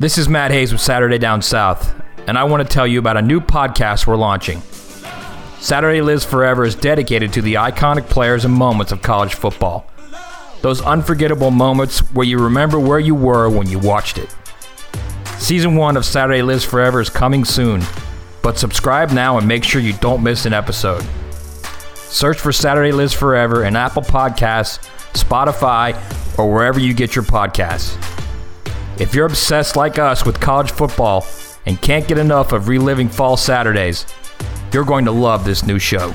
This is Matt Hayes with Saturday Down South, and I want to tell you about a new podcast we're launching. Saturday Lives Forever is dedicated to the iconic players and moments of college football. Those unforgettable moments where you remember where you were when you watched it. Season 1 of Saturday Lives Forever is coming soon, but subscribe now and make sure you don't miss an episode. Search for Saturday Lives Forever in Apple Podcasts, Spotify, or wherever you get your podcasts. If you're obsessed like us with college football and can't get enough of reliving fall Saturdays, you're going to love this new show.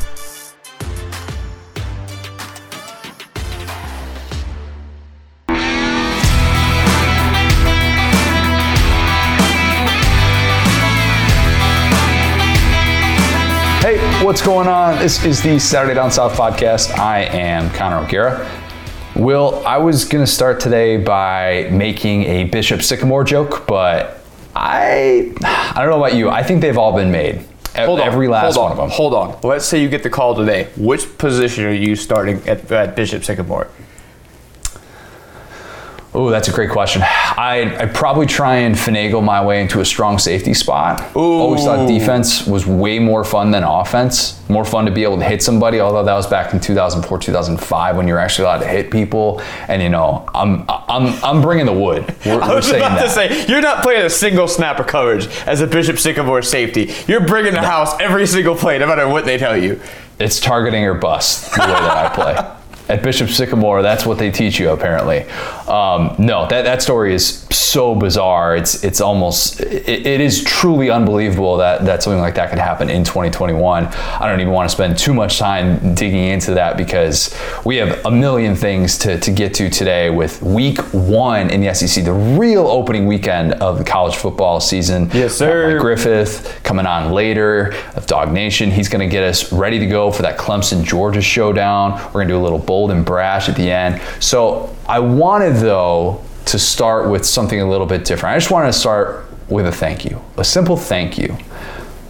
Hey, what's going on? This is the Saturday Down South podcast. I am Connor O'Gara. Will, I was going to start today by making a Bishop Sycamore joke, but I I don't know about you. I think they've all been made. Hold on, Every last hold one of them. Hold on. Let's say you get the call today. Which position are you starting at, at Bishop Sycamore? Oh, that's a great question. I'd, I'd probably try and finagle my way into a strong safety spot. Always thought defense was way more fun than offense. More fun to be able to hit somebody, although that was back in 2004, 2005 when you're actually allowed to hit people. And, you know, I'm, I'm, I'm bringing the wood. We're, I we're was saying about that. to say you're not playing a single snap of coverage as a Bishop Sycamore safety. You're bringing the house every single play, no matter what they tell you. It's targeting or bust the way that I play. At Bishop Sycamore, that's what they teach you apparently. Um, no, that, that story is so bizarre. It's it's almost it, it is truly unbelievable that that something like that could happen in 2021. I don't even want to spend too much time digging into that because we have a million things to, to get to today with week one in the SEC, the real opening weekend of the college football season. Yes, sir. Mike Griffith coming on later of DawgNation. He's going to get us ready to go for that Clemson Georgia showdown. We're going to do a little bold and brash at the end. So I wanted though to start with something a little bit different. I just wanted to start with a thank you, a simple thank you,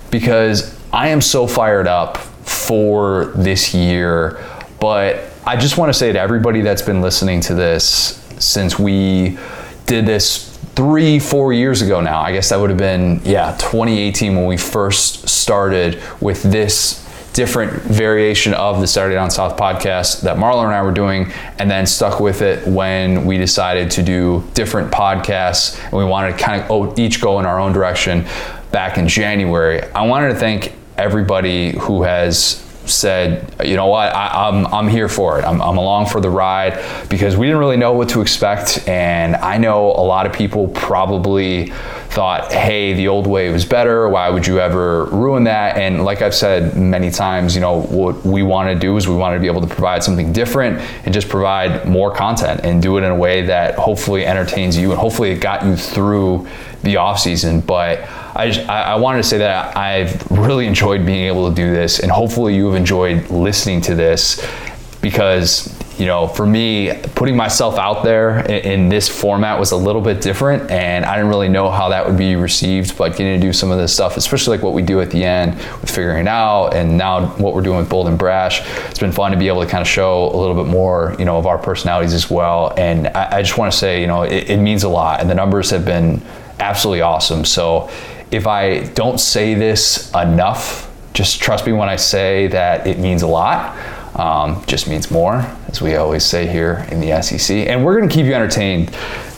because I am so fired up for this year. But I just want to say to everybody that's been listening to this since we did this three, four years ago now. I guess that would have been, yeah, 2018 when we first started with this different variation of the Saturday Down South podcast that Marler and I were doing, and then stuck with it when we decided to do different podcasts and we wanted to kind of each go in our own direction back in January. I wanted to thank everybody who has said, you know what, I, I'm, I'm here for it. I'm, I'm along for the ride because we didn't really know what to expect. And I know a lot of people probably thought, hey, the old way was better. Why would you ever ruin that? And like I've said many times, you know, what we want to do is we want to be able to provide something different and just provide more content and do it in a way that hopefully entertains you and hopefully it got you through the off season. But I, I, wanted to say that I've really enjoyed being able to do this, and hopefully you have enjoyed listening to this because you know for me putting myself out there in, in, this format was a little bit different and i didn't really know how that would be received but getting to do some of this stuff especially like what we do at the end with figuring it out and now what we're doing with bold and brash it's been fun to be able to kind of show a little bit more you know of our personalities as well and i, I just want to say you know it, it means a lot and the numbers have been absolutely awesome. So if i don't say this enough just trust me when i say that it means a lot um, just means more, as we always say here in the SEC. And we're going to keep you entertained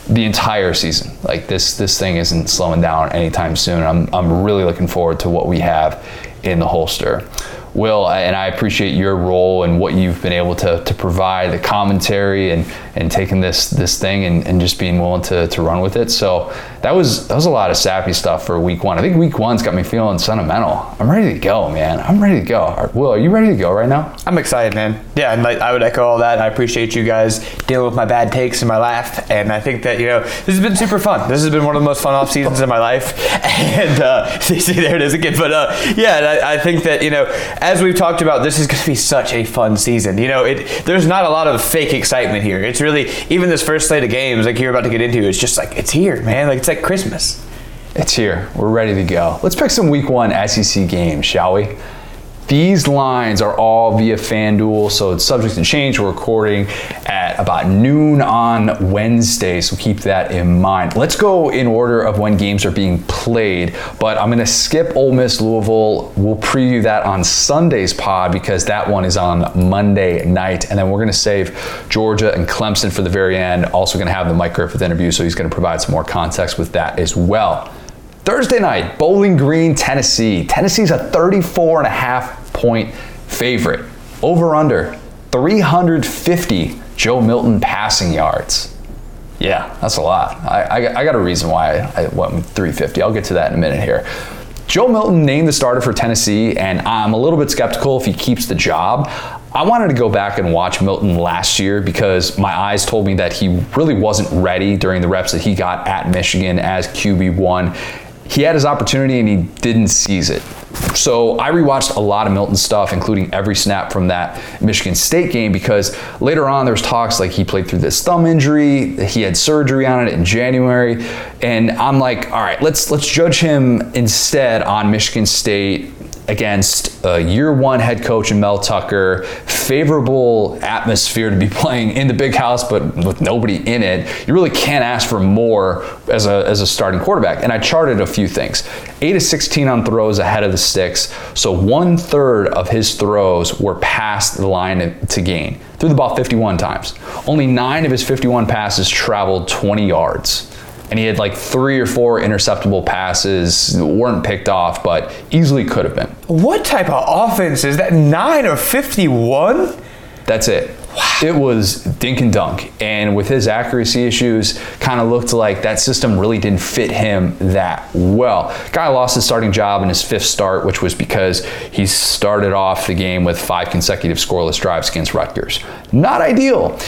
the entire season. Like this, this thing isn't slowing down anytime soon. I'm, I'm really looking forward to what we have in the holster. Will, and I appreciate your role and what you've been able to, to provide, the commentary and, and taking this this thing and, and just being willing to, to run with it. So that was that was a lot of sappy stuff for week one. I think week one's got me feeling sentimental. I'm ready to go, man. I'm ready to go. Will, are you ready to go right now? I'm excited, man. Yeah, and like, I would echo all that. I appreciate you guys dealing with my bad takes and my laugh. And I think that, you know, this has been super fun. This has been one of the most fun off seasons in my life. And uh, see, there it is again. But uh, yeah, I, I think that, you know, as we've talked about, this is going to be such a fun season. You know, it there's not a lot of fake excitement here. It's really, even this first slate of games, like you're about to get into, it's just like, it's here, man. Like, it's like Christmas. It's here. We're ready to go. Let's pick some week one SEC games, shall we? These lines are all via FanDuel, so it's subject to change. We're recording at about noon on Wednesday, so keep that in mind. Let's go in order of when games are being played, but I'm going to skip Ole Miss Louisville. We'll preview that on Sunday's pod because that one is on Monday night, and then we're going to save Georgia and Clemson for the very end. Also going to have the Mike Griffith interview, so he's going to provide some more context with that as well. Thursday night, Bowling Green, Tennessee. Tennessee's a 34 and a half point favorite. Over under 350 Joe Milton passing yards. Yeah, that's a lot. I, I, I got a reason why I went with 350. I'll get to that in a minute here. Joe Milton named the starter for Tennessee, and I'm a little bit skeptical if he keeps the job. I wanted to go back and watch Milton last year because my eyes told me that he really wasn't ready during the reps that he got at Michigan as QB1. He had his opportunity and he didn't seize it. So I rewatched a lot of Milton stuff, including every snap from that Michigan State game, because later on there was talks like he played through this thumb injury, he had surgery on it in January, and I'm like, all right, let's let's judge him instead on Michigan State against a year one head coach in Mel Tucker, favorable atmosphere to be playing in the big house, but with nobody in it. You really can't ask for more as a, as a starting quarterback. And I charted a few things 8 to 16 on throws ahead of the sticks. So one third of his throws were past the line to gain. Threw the ball 51 times. Only nine of his 51 passes traveled 20 yards and he had like three or four interceptable passes weren't picked off but easily could have been What type of offense is that? 9 or 51? that's it Wow. it was dink and dunk and with his accuracy issues kind of looked like that system really didn't fit him that well guy lost his starting job in his fifth start which was because he started off the game with five consecutive scoreless drives against rutgers not ideal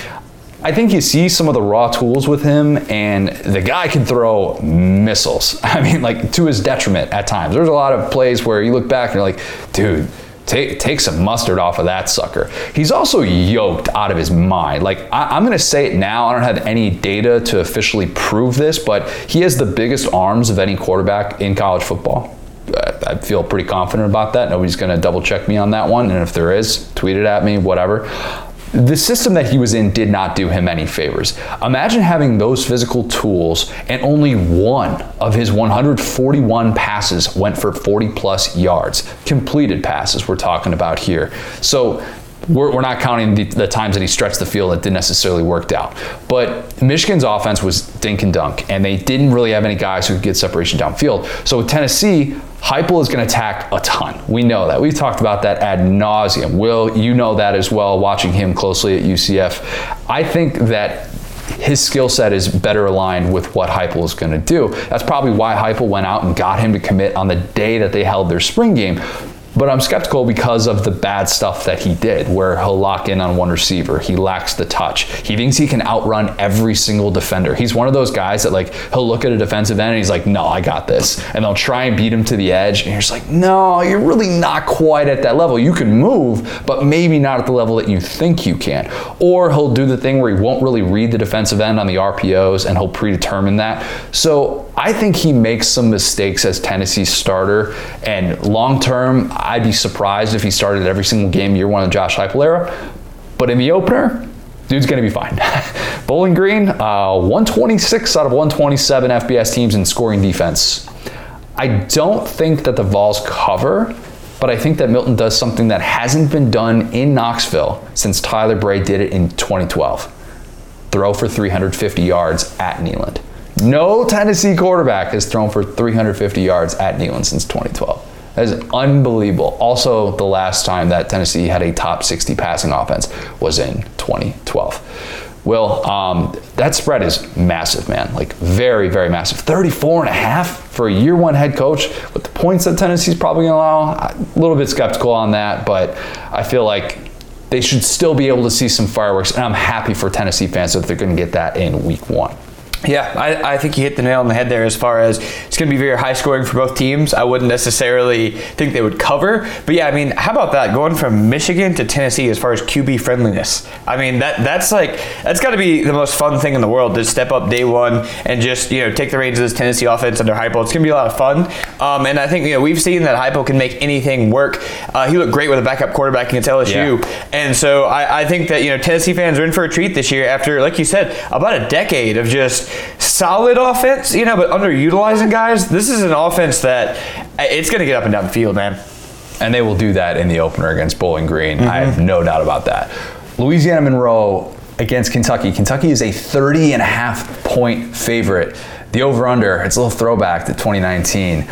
I think you see some of the raw tools with him, and the guy can throw missiles. I mean, like to his detriment at times. There's a lot of plays where you look back and you're like, dude, take take some mustard off of that sucker. He's also yoked out of his mind. Like I, am gonna say it now. I don't have any data to officially prove this, but he has the biggest arms of any quarterback in college football. I feel pretty confident about that. Nobody's going to double check me on that one. And if there is, tweet it at me, whatever the system that he was in did not do him any favors. Imagine having those physical tools and only one of his 141 passes went for 40 plus yards. Completed passes, we're talking about here. So we're, we're not counting the, the, times that he stretched the field that didn't necessarily worked out. But Michigan's offense was dink and dunk, and they didn't really have any guys who could get separation downfield. So with Tennessee, Heupel is going to attack a ton. We know that. We've talked about that ad nauseum. Will, you know that as well, watching him closely at UCF. I think that his skill set is better aligned with what Heupel is going to do. That's probably why Heupel went out and got him to commit on the day that they held their spring game. But I'm skeptical because of the bad stuff that he did, where he'll lock in on one receiver. He lacks the touch. He thinks he can outrun every single defender. He's one of those guys that like he'll look at a defensive end and he's like, "No, I got this," and they'll try and beat him to the edge, and you're just like, "No, you're really not quite at that level. You can move, but maybe not at the level that you think you can." Or he'll do the thing where he won't really read the defensive end on the RPOs and he'll predetermine that. So I think he makes some mistakes as Tennessee's starter, and long term. I'd be surprised if he started every single game year one of Josh Heupel era. But in the opener, dude's going to be fine. Bowling Green, uh, 126 out of 127 FBS teams in scoring defense. I don't think that the Vols cover, but I think that Milton does something that hasn't been done in Knoxville since Tyler Bray did it in 2012 throw for 350 yards at Neyland. No Tennessee quarterback has thrown for 350 yards at Neyland since 2012. That is unbelievable. Also, the last time that Tennessee had a top 60 passing offense was in 2012. Well, um, that spread is massive, man. Like very, very massive. 34 and a half for a year one head coach with the points that Tennessee's probably going to allow. A little bit skeptical on that, but I feel like they should still be able to see some fireworks. And I'm happy for Tennessee fans that they're going to get that in week one. Yeah, I, I think you hit the nail on the head there as far as it's going to be very high scoring for both teams. I wouldn't necessarily think they would cover. But yeah, I mean, how about that? Going from Michigan to Tennessee as far as QB friendliness. I mean, that that's like, that's got to be the most fun thing in the world to step up day one and just, you know, take the reins of this Tennessee offense under Heupel. It's going to be a lot of fun. Um, and I think, you know, we've seen that Heupel can make anything work. Uh, he looked great with a backup quarterback against LSU. Yeah. And so I, I think that, you know, Tennessee fans are in for a treat this year after, like you said, about a decade of just solid offense, you know, but underutilizing guys. This is an offense that uh, it's going to get up and down the field, man. and they will do that in the opener against Bowling Green. I have no doubt about that. Louisiana Monroe against Kentucky. Kentucky is a 30 and a half point favorite. The over under, it's a little throwback to 2019.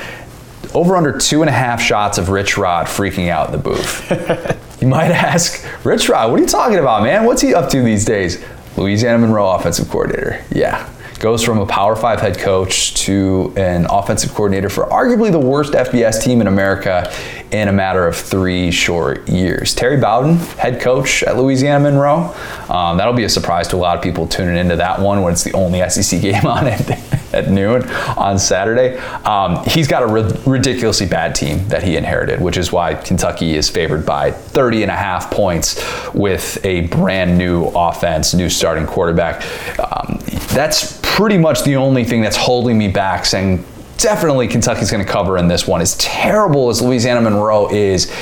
Over under two and a half shots of Rich Rod freaking out in the booth. you might ask, Rich Rod, what are you talking about, man? What's he up to these days? Louisiana Monroe offensive coordinator. Yeah. Goes from a Power Five head coach to an offensive coordinator for arguably the worst FBS team in America in a matter of three short years. Terry Bowden, head coach at Louisiana Monroe. Um, that'll be a surprise to a lot of people tuning into that one when it's the only SEC game on it at noon on Saturday. Um, he's got a ri- ridiculously bad team that he inherited, which is why Kentucky is favored by 30 and a half points with a brand new offense, new starting quarterback. Um, that's pretty much the only thing that's holding me back saying definitely Kentucky's going to cover in this one. As terrible as Louisiana Monroe is,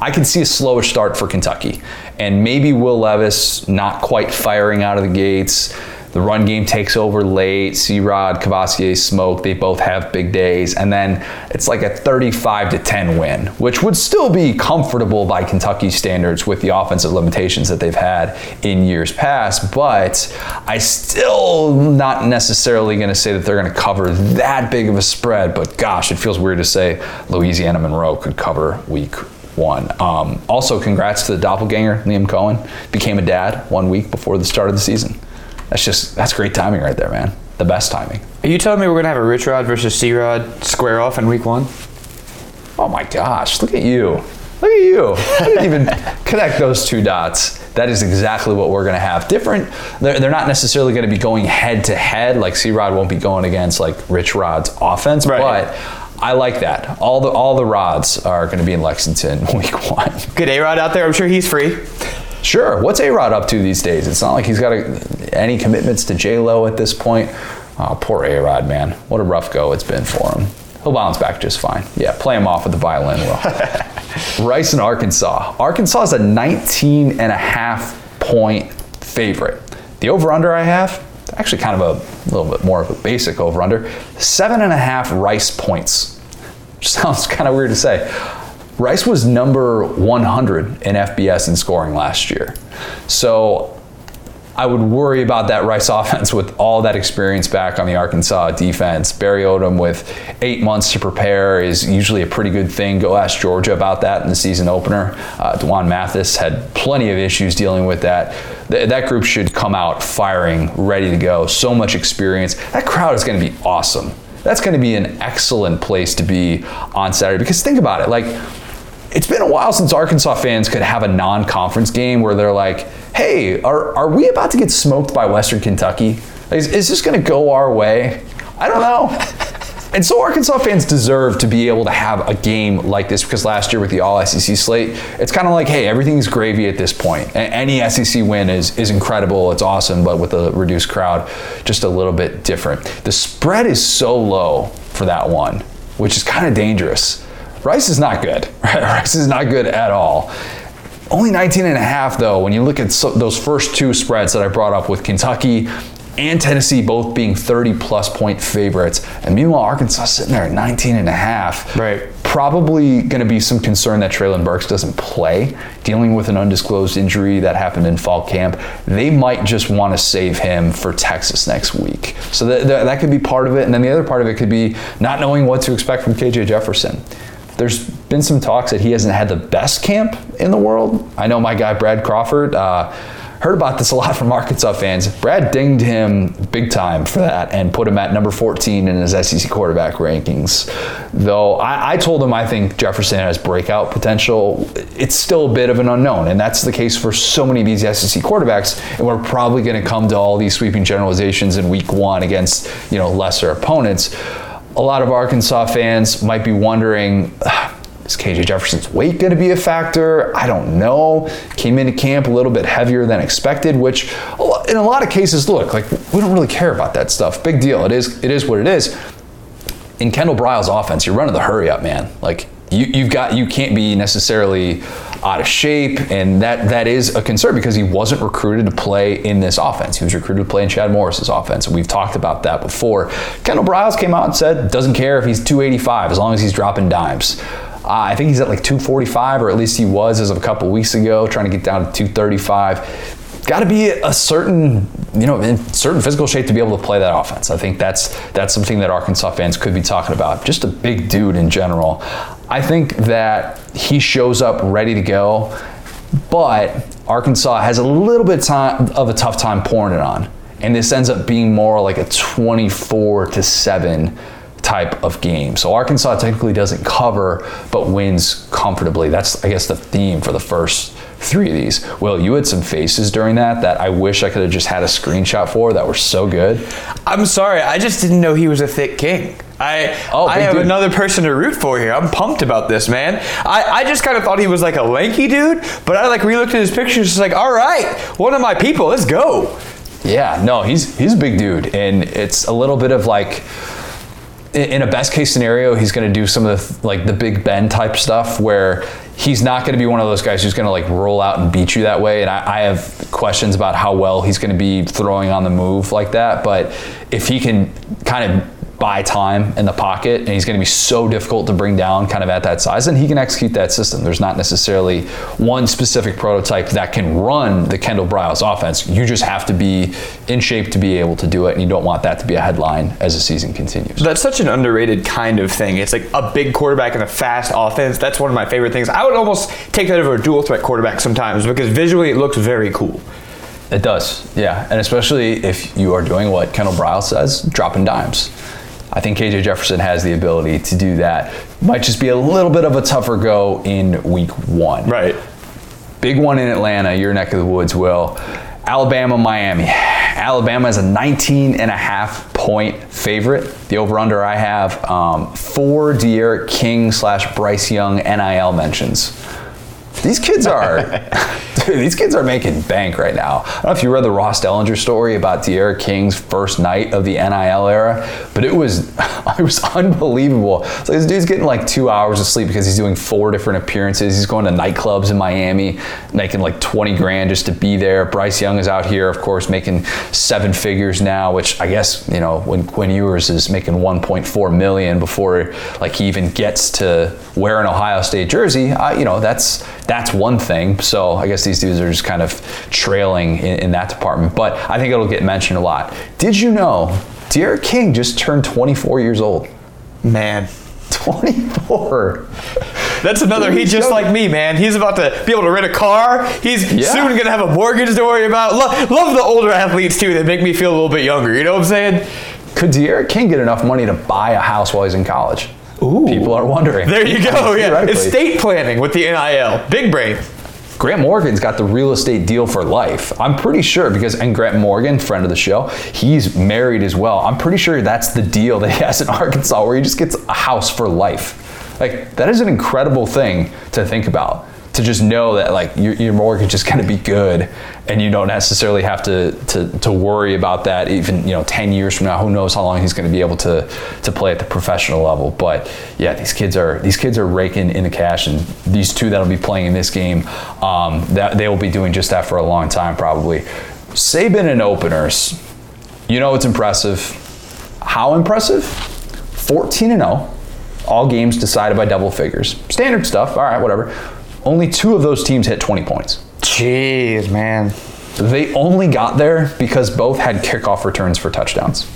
I can see a slower start for Kentucky. And maybe Will Levis not quite firing out of the gates. The run game takes over late. C Rod, Kavosiey, Smoke, they both have big days. And then it's like a 35 to 10 win, which would still be comfortable by Kentucky standards with the offensive limitations that they've had in years past. But I still not necessarily going to say that they're going to cover that big of a spread. But gosh, it feels weird to say Louisiana Monroe could cover week one. Um, also, congrats to the doppelganger, Liam Coen. Became a dad one week before the start of the season. That's just, that's great timing right there, man. The best timing. Are you telling me we're to have a Rich Rod versus C Rod square off in week one? Oh my gosh, look at you. Look at you. I didn't even connect those two dots. That is exactly what we're going to have. Different, they're, they're not necessarily going to be going head to head. Like C Rod won't be going against like Rich Rod's offense, Right. but I like that. All the all the rods are going to be in Lexington week one. Good A Rod out there. I'm sure he's free. Sure. What's A Rod up to these days? It's not like he's got a, any commitments to J Lo at this point. Oh, poor A Rod, man. What a rough go it's been for him. He'll bounce back just fine. Yeah, play him off with the violin, Will. Rice and Arkansas. Arkansas is a 19 and a half point favorite. The over under I have, actually kind of a little bit more of a basic over under, seven and a half Rice points. Sounds kind of weird to say. Rice was number 100 in FBS in scoring last year. So I would worry about that Rice offense with all that experience back on the Arkansas defense. Barry Odom with eight months to prepare is usually a pretty good thing. Go ask Georgia about that in the season opener. Uh, D'Wan Mathis had plenty of issues dealing with that. Th- that group should come out firing, ready to go. So much experience. That crowd is going to be awesome. That's going to be an excellent place to be on Saturday because think about it. Like, it's been a while since Arkansas fans could have a non-conference game where they're like, "Hey, are are we about to get smoked by Western Kentucky? Is, is this going to go our way?" I don't know. And so Arkansas fans deserve to be able to have a game like this because last year with the All SEC slate, it's kind of like, hey, everything's gravy at this point. Any SEC win is is incredible, it's awesome, but with a reduced crowd, just a little bit different. The spread is so low for that one, which is kind of dangerous. Rice is not good. Rice is not good at all. Only 19 and a half though, when you look at so, those first two spreads that I brought up with Kentucky and Tennessee both being 30 plus point favorites. And meanwhile, Arkansas sitting there at 19 and a half. Right. Probably going to be some concern that Treylon Burks doesn't play, dealing with an undisclosed injury that happened in fall camp. They might just want to save him for Texas next week. So that, that, that could be part of it. And then the other part of it could be not knowing what to expect from KJ Jefferson. There's been some talks that he hasn't had the best camp in the world. I know my guy Brad Crawford uh, heard about this a lot from Arkansas fans. Brad dinged him big time for that and put him at number 14 in his SEC quarterback rankings. Though I, I told him I think Jefferson has breakout potential, it's still a bit of an unknown, and that's the case for so many of these SEC quarterbacks. And we're probably going to come to all these sweeping generalizations in Week One against you know lesser opponents. A lot of Arkansas fans might be wondering is KJ Jefferson's weight going to be a factor? I don't know. Came into camp a little bit heavier than expected, which in a lot of cases, look, like we don't really care about that stuff. Big deal. It is it is what it is. In Kendall Briles' offense, you're running the hurry up, man. Like you, you've got you can't be necessarily out of shape, and that that is a concern because he wasn't recruited to play in this offense. He was recruited to play in Chad Morris's offense, and we've talked about that before. Kendall Briles came out and said doesn't care if he's 285 as long as he's dropping dimes. Uh, I think he's at like 245, or at least he was as of a couple weeks ago, trying to get down to 235. Got to be a certain, you know, in certain physical shape to be able to play that offense. I think that's that's something that Arkansas fans could be talking about. Just a big dude in general. I think that he shows up ready to go, but Arkansas has a little bit of a tough time pouring it on, and this ends up being more like a 24 to seven type of game. So Arkansas technically doesn't cover, but wins comfortably. That's, I guess, the theme for the first three of these. Well, you had some faces during that that I wish I could have just had a screenshot for that were so good. I'm sorry, I just didn't know he was a thick king. I oh, I have dude. another person to root for here. I'm pumped about this, man. I, I just kind of thought he was like a lanky dude, but I like relooked at his pictures. It's like, all right, one of my people. Let's go. Yeah, no, he's he's a big dude, and it's a little bit of like in a best case scenario, he's going to do some of the like the Big Ben type stuff where he's not going to be one of those guys who's going to like roll out and beat you that way. And I, I have questions about how well he's going to be throwing on the move like that. But if he can kind of buy time in the pocket, and he's going to be so difficult to bring down kind of at that size, and he can execute that system. There's not necessarily one specific prototype that can run the Kendall Briles offense. You just have to be in shape to be able to do it, and you don't want that to be a headline as the season continues. That's such an underrated kind of thing. It's like a big quarterback and a fast offense. That's one of my favorite things. I would almost take that over a dual threat quarterback sometimes because visually it looks very cool. It does, yeah. And especially if you are doing what Kendall Briles says, dropping dimes. I think KJ Jefferson has the ability to do that. Might just be a little bit of a tougher go in week one. Right. Big one in Atlanta, your neck of the woods, Will. Alabama, Miami. Alabama is a 19 and a half point favorite. The over under I have um, four D'Eriq King slash Bryce Young NIL mentions. These kids are, dude, these kids are making bank right now. I don't know if you read the Ross Dellenger story about D'Eriq King's first night of the NIL era, but it was, it was unbelievable. So this dude's getting like two hours of sleep because he's doing four different appearances. He's going to nightclubs in Miami, making like 20 grand just to be there. Bryce Young is out here, of course, making seven figures now, which I guess, you know, when Quinn Ewers is making 1.4 million before like he even gets to wear an Ohio State jersey, I, you know, that's, that's one thing. So I guess these dudes are just kind of trailing in, in that department. But I think it'll get mentioned a lot. Did you know D'Eriq King just turned 24 years old? Man. 24. That's another. He's just like me, man. He's about to be able to rent a car. He's yeah. soon going to have a mortgage to worry about. Love, love the older athletes too. That make me feel a little bit younger. You know what I'm saying? Could D'Eriq King get enough money to buy a house while he's in college? Ooh. People are wondering. There you go. Yeah. Estate planning with the NIL. Big brain. Grant Morgan's got the real estate deal for life. I'm pretty sure because and Grant Morgan, friend of the show, he's married as well. I'm pretty sure that's the deal that he has in Arkansas where he just gets a house for life. Like that is an incredible thing to think about to just know that like your, your mortgage is going to be good and you don't necessarily have to, to, to worry about that even you know 10 years from now. Who knows how long he's going to be able to to play at the professional level. But yeah these kids are these kids are raking in the cash and these two that'll be playing in this game um, that they will be doing just that for a long time probably. Saban and openers you know it's impressive? How impressive? 14 and 0 all games decided by double figures. Standard stuff. All right whatever only two of those teams hit 20 points. Jeez, man. They only got there because both had kickoff returns for touchdowns.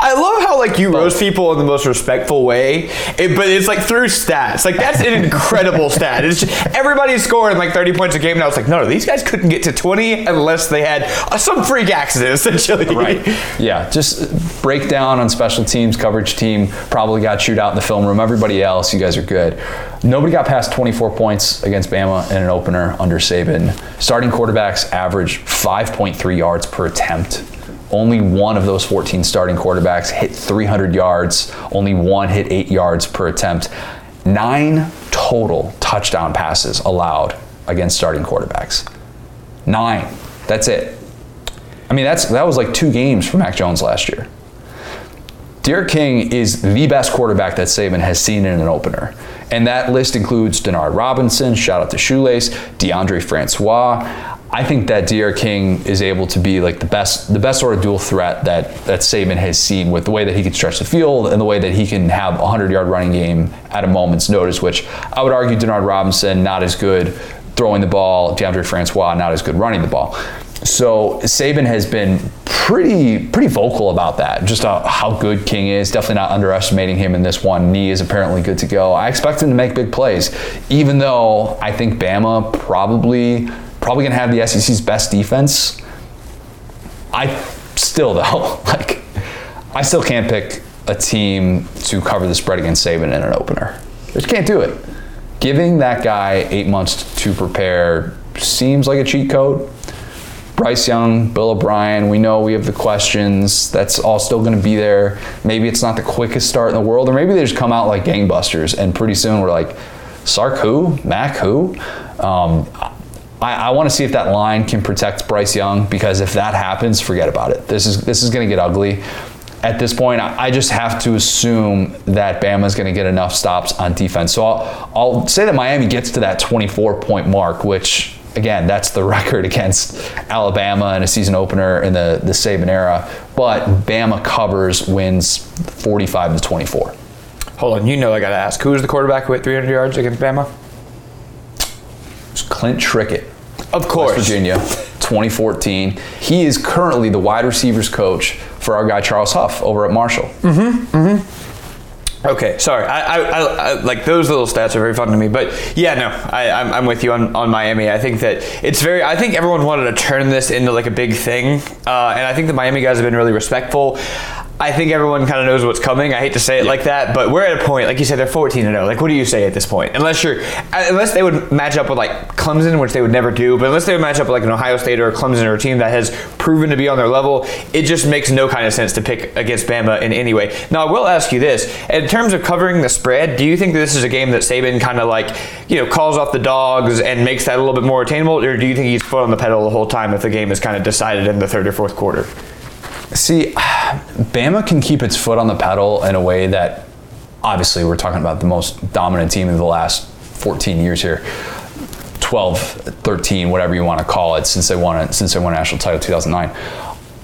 I love how how like you roast people in the most respectful way, it, but it's like through stats. Like that's an incredible stat. It's just, everybody's scoring like 30 points a game, and I was like, no, no, these guys couldn't get to 20 unless they had uh, some freak accident, essentially. Right. Yeah, just breakdown on special teams, coverage team, probably got chewed out in the film room. Everybody else, you guys are good. Nobody got past 24 points against Bama in an opener under Saban. Starting quarterbacks average 5.3 yards per attempt. Only one of those 14 starting quarterbacks hit 300 yards. Only one hit eight yards per attempt. Nine total touchdown passes allowed against starting quarterbacks. Nine. That's it. I mean, that's that was like two games for Mac Jones last year. D'Eriq King is the best quarterback that Saban has seen in an opener. And that list includes Denard Robinson, shout out to Shoelace, Deondre Francois. I think that D'Eriq King is able to be like the best the best sort of dual threat that that Saban has seen with the way that he can stretch the field and the way that he can have a 100 yard running game at a moment's notice, which I would argue Denard Robinson not as good throwing the ball, Deondre Francois not as good running the ball. So Saban has been pretty pretty vocal about that, just how good King is. Definitely not underestimating him in this one. Knee is apparently good to go. I expect him to make big plays, even though I think Bama probably probably gonna have the SEC's best defense. I still though like I still can't pick a team to cover the spread against Saban in an opener. Just can't do it. Giving that guy eight months to prepare seems like a cheat code. Bryce Young, Bill O'Brien, we know we have the questions. That's all still going to be there. Maybe it's not the quickest start in the world, or maybe they just come out like gangbusters, and pretty soon we're like, Sark who? Mac who? Um, I, I want to see if that line can protect Bryce Young because if that happens, forget about it. This is this is going to get ugly. At this point, I, I just have to assume that Bama is going to get enough stops on defense. So I'll, I'll say that Miami gets to that 24 point mark, which again, that's the record against Alabama in a season opener in the, the Saban era. But Bama covers, wins 45 to 24. Hold on, you know I got to ask. Who was the quarterback who hit 300 yards against Bama? It's Clint Trickett, Of course. West Virginia, 2014. He is currently the wide receivers coach for our guy Charles Huff over at Marshall. Mm-hmm. Mm-hmm. Okay, sorry. I, I, I, I like those little stats are very fun to me, but yeah, no, I, I'm, I'm with you on, on Miami. I think that it's very. I think everyone wanted to turn this into like a big thing, uh, and I think the Miami guys have been really respectful. I think everyone kind of knows what's coming. I hate to say it like that, but we're at a point, like you said, they're 14 and 0. Like, what do you say at this point? Unless you're, uh, unless they would match up with like Clemson, which they would never do, but unless they would match up with like an Ohio State or a Clemson or a team that has proven to be on their level, it just makes no kind of sense to pick against Bama in any way. Now, I will ask you this: in terms of covering the spread, do you think this is a game that Saban kind of like, you know, calls off the dogs and makes that a little bit more attainable, or do you think he's foot on the pedal the whole time if the game is kind of decided in the third or fourth quarter? See, Bama can keep its foot on the pedal in a way that obviously we're talking about the most dominant team in the last 14 years here. 12, 13, whatever you want to call it, since they won it, since they won a national title 2009.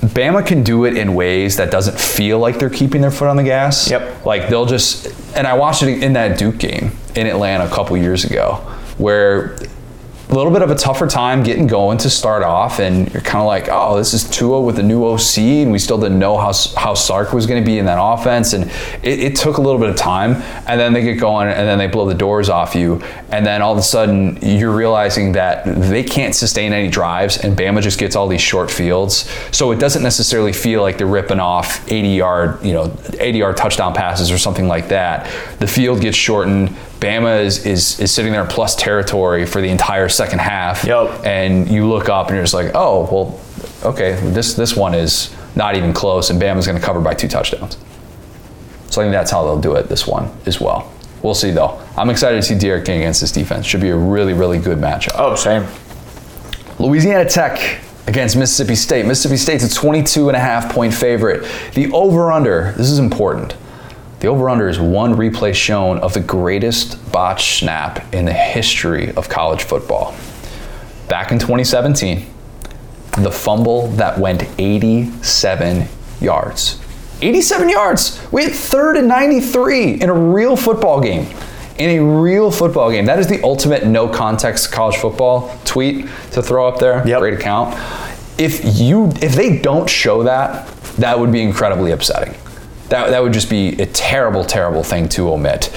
Bama can do it in ways that doesn't feel like they're keeping their foot on the gas. Yep. Like they'll just, and I watched it in that Duke game in Atlanta a couple years ago, where a little bit of a tougher time getting going to start off, and you're kind of like, oh, this is Tua with a new OC, and we still didn't know how how Sark was going to be in that offense, and it, it, took a little bit of time, and then they get going, and then they blow the doors off you, and then all of a sudden you're realizing that they can't sustain any drives, and Bama just gets all these short fields, so it doesn't necessarily feel like they're ripping off 80 yard, you know, 80 yard touchdown passes or something like that. The field gets shortened. Bama is, is, is sitting there plus territory for the entire second half. Yep. And you look up and you're just like, oh, well, okay, this, this one is not even close, and Bama's going to cover by two touchdowns. So I think that's how they'll do it this one as well. We'll see, though. I'm excited to see D'Eriq King against this defense. Should be a really, really good matchup. Oh, same. Louisiana Tech against Mississippi State. Mississippi State's a 22 and a half point favorite. The over under, this is important. The over under is one replay shown of the greatest botch snap in the history of college football. Back in 2017, the fumble that went 87 yards. 87 yards. We had third and 93 in a real football game. In a real football game. That is the ultimate no context college football tweet to throw up there. Yep. Great account. If you if they don't show that, that would be incredibly upsetting. That, that would just be a terrible, terrible thing to omit.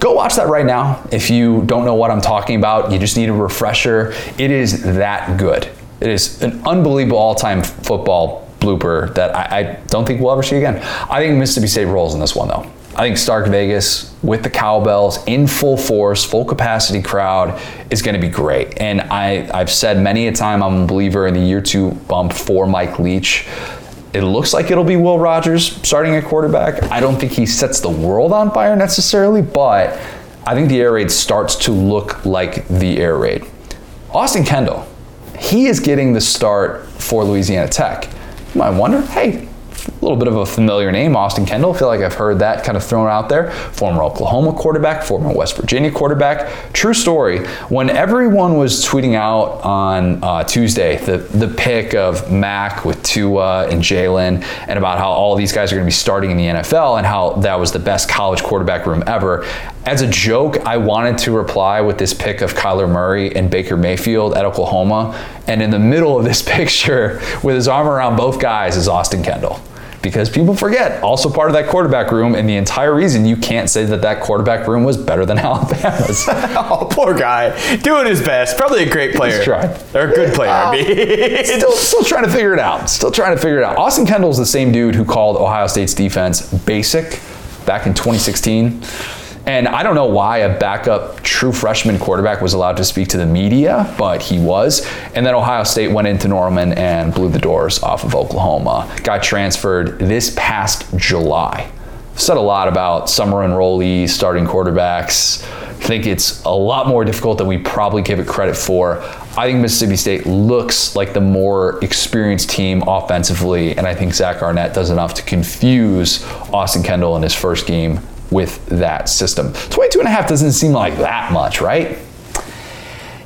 Go watch that right now. If you don't know what I'm talking about, you just need a refresher. It is that good. It is an unbelievable all time football blooper that I, I don't think we'll ever see again. I think Mississippi State rolls in this one, though. I think Stark Vegas with the cowbells in full force, full capacity crowd is going to be great. And I, I've said many a time I'm a believer in the year two bump for Mike Leach. It looks like it'll be Will Rogers starting at quarterback. I don't think he sets the world on fire necessarily, but I think the air raid starts to look like the air raid. Austin Kendall, he is getting the start for Louisiana Tech. You might wonder, hey, a little bit of a familiar name, Austin Kendall. I feel like I've heard that kind of thrown out there. Former Oklahoma quarterback, former West Virginia quarterback. True story. When everyone was tweeting out on uh, Tuesday the, the pick of Mac with Tua and Jalen and about how all these guys are going to be starting in the NFL and how that was the best college quarterback room ever, as a joke, I wanted to reply with this pic of Kyler Murray and Baker Mayfield at Oklahoma. And in the middle of this picture, with his arm around both guys, is Austin Kendall because people forget also part of that quarterback room and the entire reason you can't say that that quarterback room was better than Alabama's. oh, poor guy, doing his best. Probably a great player. He's trying. Or a good player. I oh. mean. still, still trying to figure it out. Still trying to figure it out. Austin Kendall's the same dude who called Ohio State's defense basic back in 2016. And I don't know why a backup true freshman quarterback was allowed to speak to the media, but he was. And then Ohio State went into Norman and blew the doors off of Oklahoma. Got transferred this past July. Said a lot about summer enrollees, starting quarterbacks. I think it's a lot more difficult than we probably give it credit for. I think Mississippi State looks like the more experienced team offensively, and I think Zach Arnett does enough to confuse Austin Kendall in his first game with that system. 22 and a half doesn't seem like that much, right?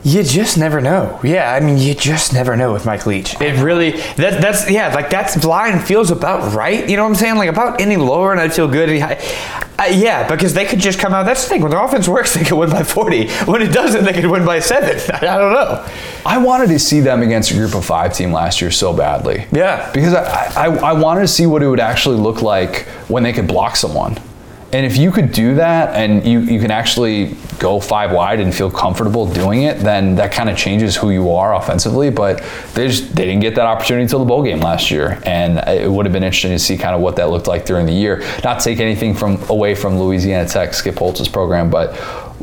You just never know. Yeah, I mean, you just never know with Mike Leach. It really that that's yeah, like that's line feels about right. You know what I'm saying? Like about any lower, and I'd feel good. Uh, yeah, because they could just come out. That's the thing. When the offense works, they could win by 40. When it doesn't, they could win by seven. I, I don't know. I wanted to see them against a group of five team last year so badly. Yeah, because I, I, I wanted to see what it would actually look like when they could block someone. And if you could do that and you, you can actually go five wide and feel comfortable doing it, then that kind of changes who you are offensively. But they just they didn't get that opportunity until the bowl game last year. And it would have been interesting to see kind of what that looked like during the year. Not take anything from away from Louisiana Tech, Skip Holtz's program, but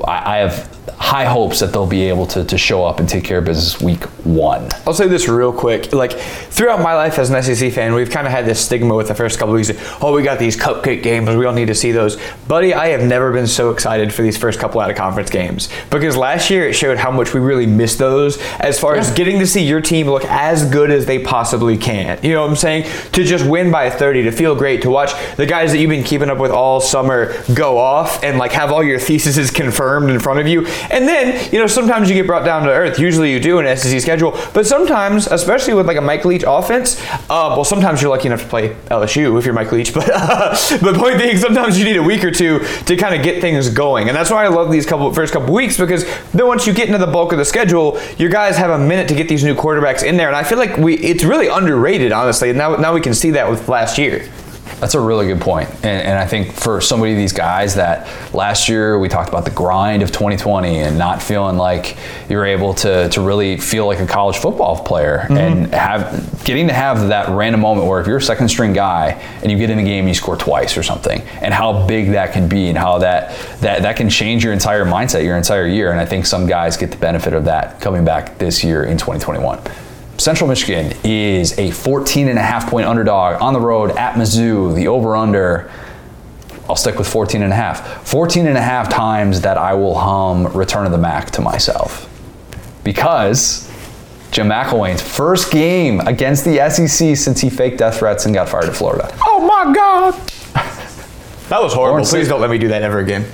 I, I have high hopes that they'll be able to, to show up and take care of business week one. I'll say this real quick. Like throughout my life as an SEC fan, we've kind of had this stigma with the first couple weeks. Oh, we got these cupcake games. We all need to see those. Buddy, I have never been so excited for these first couple out of conference games because last year it showed how much we really miss those as far yeah. as getting to see your team look as good as they possibly can. You know what I'm saying? To just win by 30, to feel great, to watch the guys that you've been keeping up with all summer go off and like have all your theses confirmed in front of you and then, you know, sometimes you get brought down to earth. Usually you do in SEC schedule, but sometimes, especially with like a Mike Leach offense, uh, well, sometimes you're lucky enough to play LSU if you're Mike Leach. But uh, but point being, sometimes you need a week or two to kind of get things going, and that's why I love these couple first couple weeks because then once you get into the bulk of the schedule, your guys have a minute to get these new quarterbacks in there, and I feel like we it's really underrated, honestly. And now now we can see that with last year. That's a really good point. And, and, I think for so many of these guys that last year we talked about the grind of 2020 and not feeling like you're able to, to really feel like a college football player mm-hmm. and have getting to have that random moment where if you're a second string guy and you get in the game and you score twice or something and how big that can be and how that, that, that can change your entire mindset, your entire year. And I think some guys get the benefit of that coming back this year in 2021. Central Michigan is a 14 and a half point underdog on the road at Mizzou. The over under, I'll stick with 14 and a half. 14 and a half times that I will hum Return of the Mac to myself. Because Jim McElwain's first game against the SEC since he faked death threats and got fired at Florida. Oh my God! that was horrible. Lawrence Please don't let me do that ever again.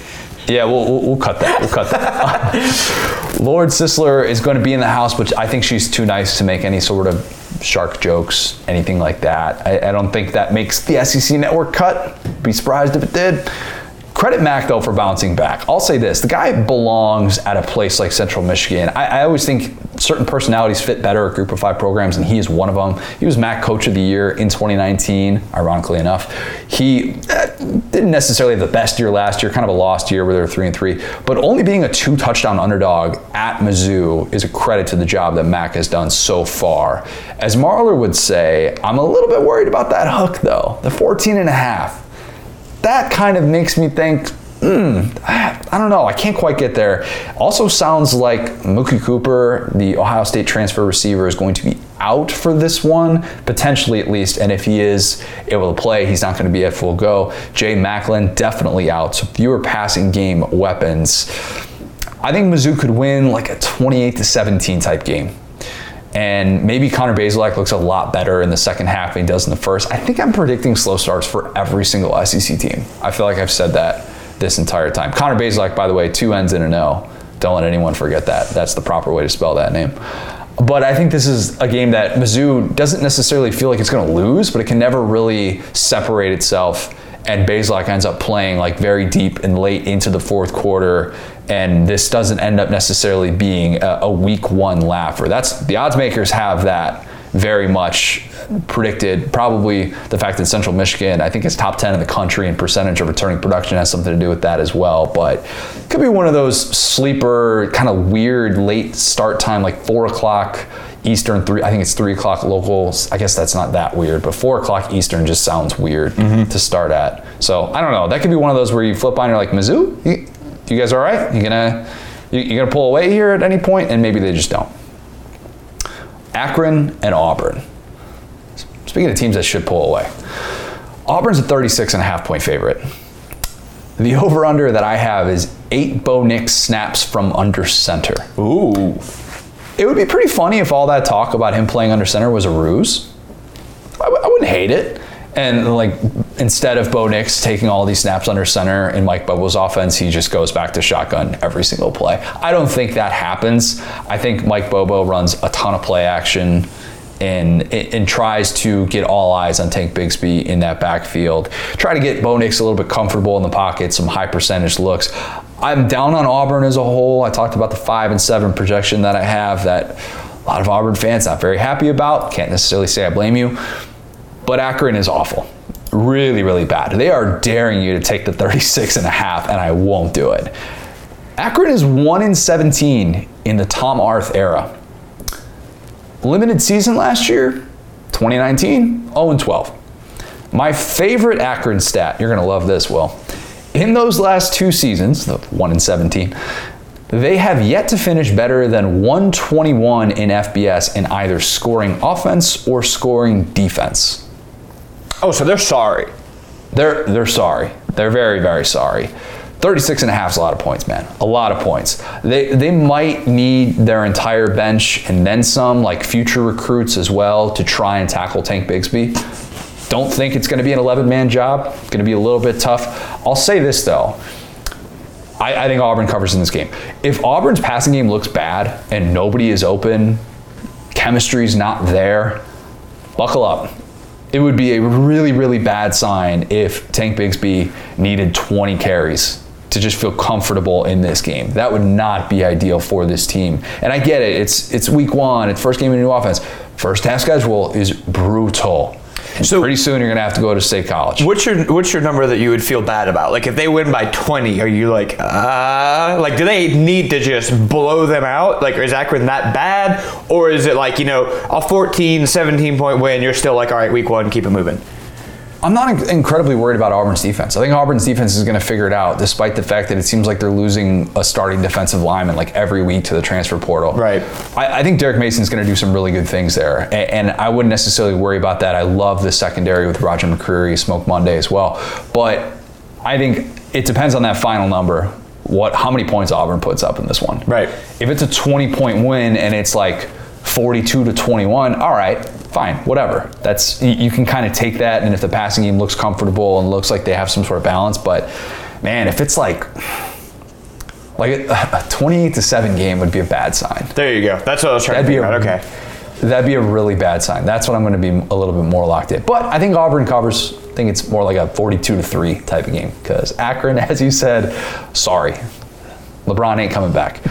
Yeah, we'll, we'll, we'll cut that. We'll cut that. Lord Sisler is going to be in the house, but I think she's too nice to make any sort of shark jokes, anything like that. I, I don't think that makes the SEC network cut. Be surprised if it did. Credit Mac though for bouncing back. I'll say this: the guy belongs at a place like Central Michigan. I, I, always think certain personalities fit better at Group of Five programs, and he is one of them. He was MAC Coach of the Year in 2019. Ironically enough, he uh, didn't necessarily have the best year last year, kind of a lost year where they were three and three. But only being a two touchdown underdog at Mizzou is a credit to the job that Mac has done so far. As Marler would say, I'm a little bit worried about that hook though, the 14 and a half that kind of makes me think, hmm, I don't know. I can't quite get there. Also sounds like Mookie Cooper, the Ohio State transfer receiver, is going to be out for this one, potentially at least. And if he is able to play, he's not going to be at full go. Jay Maclin, definitely out. So fewer passing game weapons. I think Mizzou could win like a 28 to 17 type game and maybe Connor Bazelak looks a lot better in the second half than he does in the first. I think I'm predicting slow starts for every single SEC team. I feel like I've said that this entire time. Connor Bazelak, by the way, two N's and an O. Don't let anyone forget that. That's the proper way to spell that name. But I think this is a game that Mizzou doesn't necessarily feel like it's going to lose, but it can never really separate itself. And Bazelak ends up playing like very deep and late into the fourth quarter and this doesn't end up necessarily being a, a week one laugher. That's the odds makers have that very much predicted. Probably the fact that Central Michigan, I think, is top 10 in the country in percentage of returning production has something to do with that as well. But it could be one of those sleeper, kind of weird late start time, like four o'clock Eastern, three. I think it's three o'clock local. I guess that's not that weird, but four o'clock Eastern just sounds weird mm-hmm. to start at. So I don't know. That could be one of those where you flip on, you're like Mizzou you guys all right? You gonna you, you gonna pull away here at any point? And maybe they just don't. Akron and Auburn. Speaking of teams that should pull away, Auburn's a 36 and a half point favorite. The over under that I have is eight Bo Nix snaps from under center. Ooh. It would be pretty funny if all that talk about him playing under center was a ruse. I w- I wouldn't hate it. And like instead of Bo Nix taking all these snaps under center in Mike Bobo's offense, he just goes back to shotgun every single play. I don't think that happens. I think Mike Bobo runs a ton of play action and, and tries to get all eyes on Tank Bigsby in that backfield. Try to get Bo Nix a little bit comfortable in the pocket, some high percentage looks. I'm down on Auburn as a whole. I talked about the five and seven projection that I have that a lot of Auburn fans not very happy about. Can't necessarily say I blame you. But Akron is awful. Really, really bad. They are daring you to take the 36 and a half, and I won't do it. Akron is 1 in 17 in the Tom Arth era. Limited season last year, 2019, 0 and 12. My favorite Akron stat, you're going to love this, Will. In those last two seasons, the 1 in 17, they have yet to finish better than 121 in FBS in either scoring offense or scoring defense. Oh, so they're sorry. They're they're sorry. They're very very sorry. 36 and a half is a lot of points, man. A lot of points. They they might need their entire bench and then some, like future recruits as well, to try and tackle Tank Bigsby. Don't think it's going to be an 11 man job. It's going to be a little bit tough. I'll say this though. I, I think Auburn covers in this game. If Auburn's passing game looks bad and nobody is open, chemistry's not there, buckle up it would be a really, really bad sign if Tank Bigsby needed 20 carries to just feel comfortable in this game. That would not be ideal for this team. And I get it. It's it's week one. It's first game in a new offense. First half schedule is brutal. And so pretty soon you're gonna have to go to state college. What's your what's your number that you would feel bad about? Like if they win by 20, are you like uh like do they need to just blow them out? Like is Akron that bad, or is it like you know a 14, 17 point win? You're still like all right, week one, keep it moving. I'm not incredibly worried about Auburn's defense. I think Auburn's defense is going to figure it out, despite the fact that it seems like they're losing a starting defensive lineman like every week to the transfer portal. Right. I, I think Derek Mason's going to do some really good things there, and, and, I wouldn't necessarily worry about that. I love the secondary with Roger McCreary, Smoke Monday as well, but I think it depends on that final number. What, how many points Auburn puts up in this one? Right. If it's a 20 point win and it's like 42 to 21, all right, fine, whatever. That's you can kind of take that, and if the passing game looks comfortable and looks like they have some sort of balance, but man, if it's like like a 28 to seven game would be a bad sign. There you go. That's what I was trying That'd to figure out. Okay. That'd be a really bad sign. That's what I'm going to be a little bit more locked in. But I think Auburn covers. I think it's more like a 42 to 3 type of game because Akron, as you said, sorry. LeBron ain't coming back.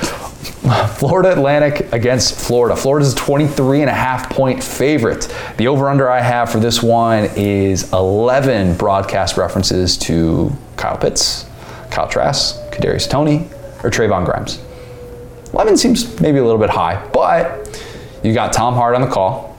Florida Atlantic against Florida. Florida's a 23 and a half point favorite. The over under I have for this one is 11 broadcast references to Kyle Pitts, Kyle Trask, Kadarius Toney, or Trevon Grimes. 11 seems maybe a little bit high, but you got Tom Hart on the call.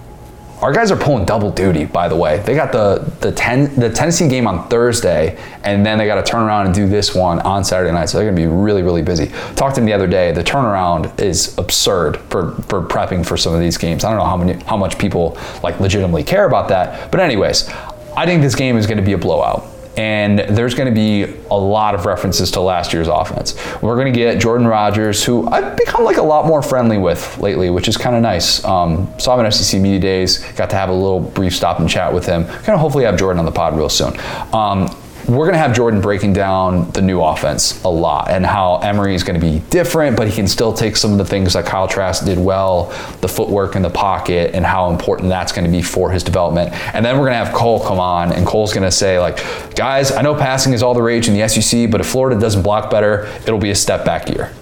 Our guys are pulling double duty, by the way. They got the the ten, the Tennessee game on Thursday, and then they got to turn around and do this one on Saturday night. So they're to be really, really busy. Talked to them the other day. The turnaround is absurd for for prepping for some of these games. I don't know how many how much people like legitimately care about that, but anyways, I think this game is to be a blowout and there's going to be a lot of references to last year's offense. We're going to get Jordan Rodgers, who I've become like a lot more friendly with lately, which is kind of nice. Um, saw him at SEC Media Days, got to have a little brief stop and chat with him. Kind of hopefully have Jordan on the pod real soon. Um, we're going to have Jordan breaking down the new offense a lot and how Emory is going to be different, but he can still take some of the things that Kyle Trask did well, the footwork in the pocket, and how important that's going to be for his development. And then we're going to have Cole come on, and Cole's going to say, like, guys, I know passing is all the rage in the SEC, but if Florida doesn't block better, it'll be a step back year.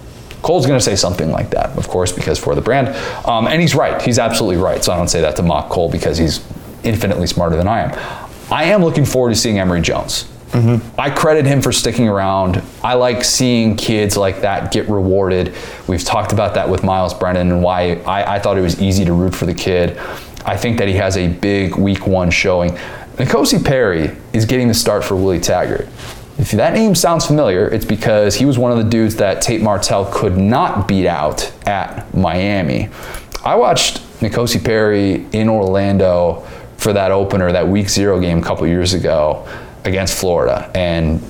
Cole's going to say something like that, of course, because for the brand. Um, and he's right. He's absolutely right. So I don't say that to mock Cole because he's infinitely smarter than I am. I am looking forward to seeing Emory Jones. Mm-hmm. I credit him for sticking around. I like seeing kids like that get rewarded. We've talked about that with Myles Brennan and why I, I thought it was easy to root for the kid. I think that he has a big week one showing. N'Kosi Perry is getting the start for Willie Taggart. If that name sounds familiar, it's because he was one of the dudes that Tate Martell could not beat out at Miami. I watched N'Kosi Perry in Orlando for that opener, that week zero game a couple years ago against Florida. And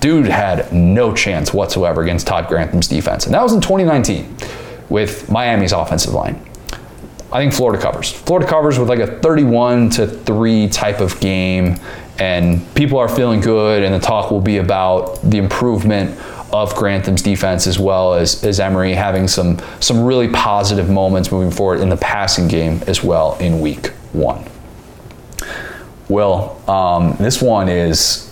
dude had no chance whatsoever against Todd Grantham's defense. And that was in 2019 with Miami's offensive line. I think Florida covers. Florida covers with like a 31 to 3 type of game and people are feeling good and the talk will be about the improvement of Grantham's defense as well as, as Emory having some some really positive moments moving forward in the passing game as well in week 1. Will, um, this one is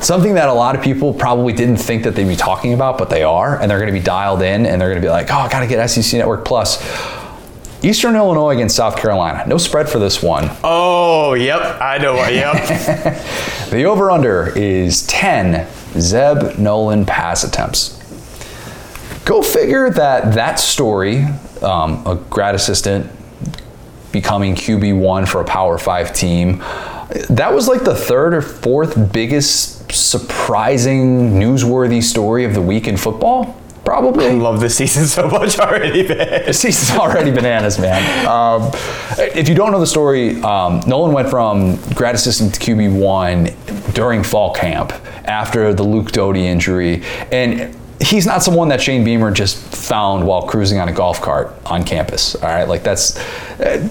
something that a lot of people probably didn't think that they'd be talking about, but they are, and they're going to be dialed in, and they're going to be like, "Oh, I got to get SEC Network Plus." Eastern Illinois against South Carolina. No spread for this one. Oh, yep. I know. Yep. the over/under is 10 Zeb Noland pass attempts. Go figure that that story, um, a grad assistant becoming QB1 for a Power 5 team. That was like the third or fourth biggest surprising newsworthy story of the week in football. Probably. I love this season so much already, man. This season's already bananas, man. Um, if you don't know the story, um, Noland went from grad assistant to QB1 during fall camp after the Luke Doty injury. And he's not someone that Shane Beamer just found while cruising on a golf cart on campus. All right, like that's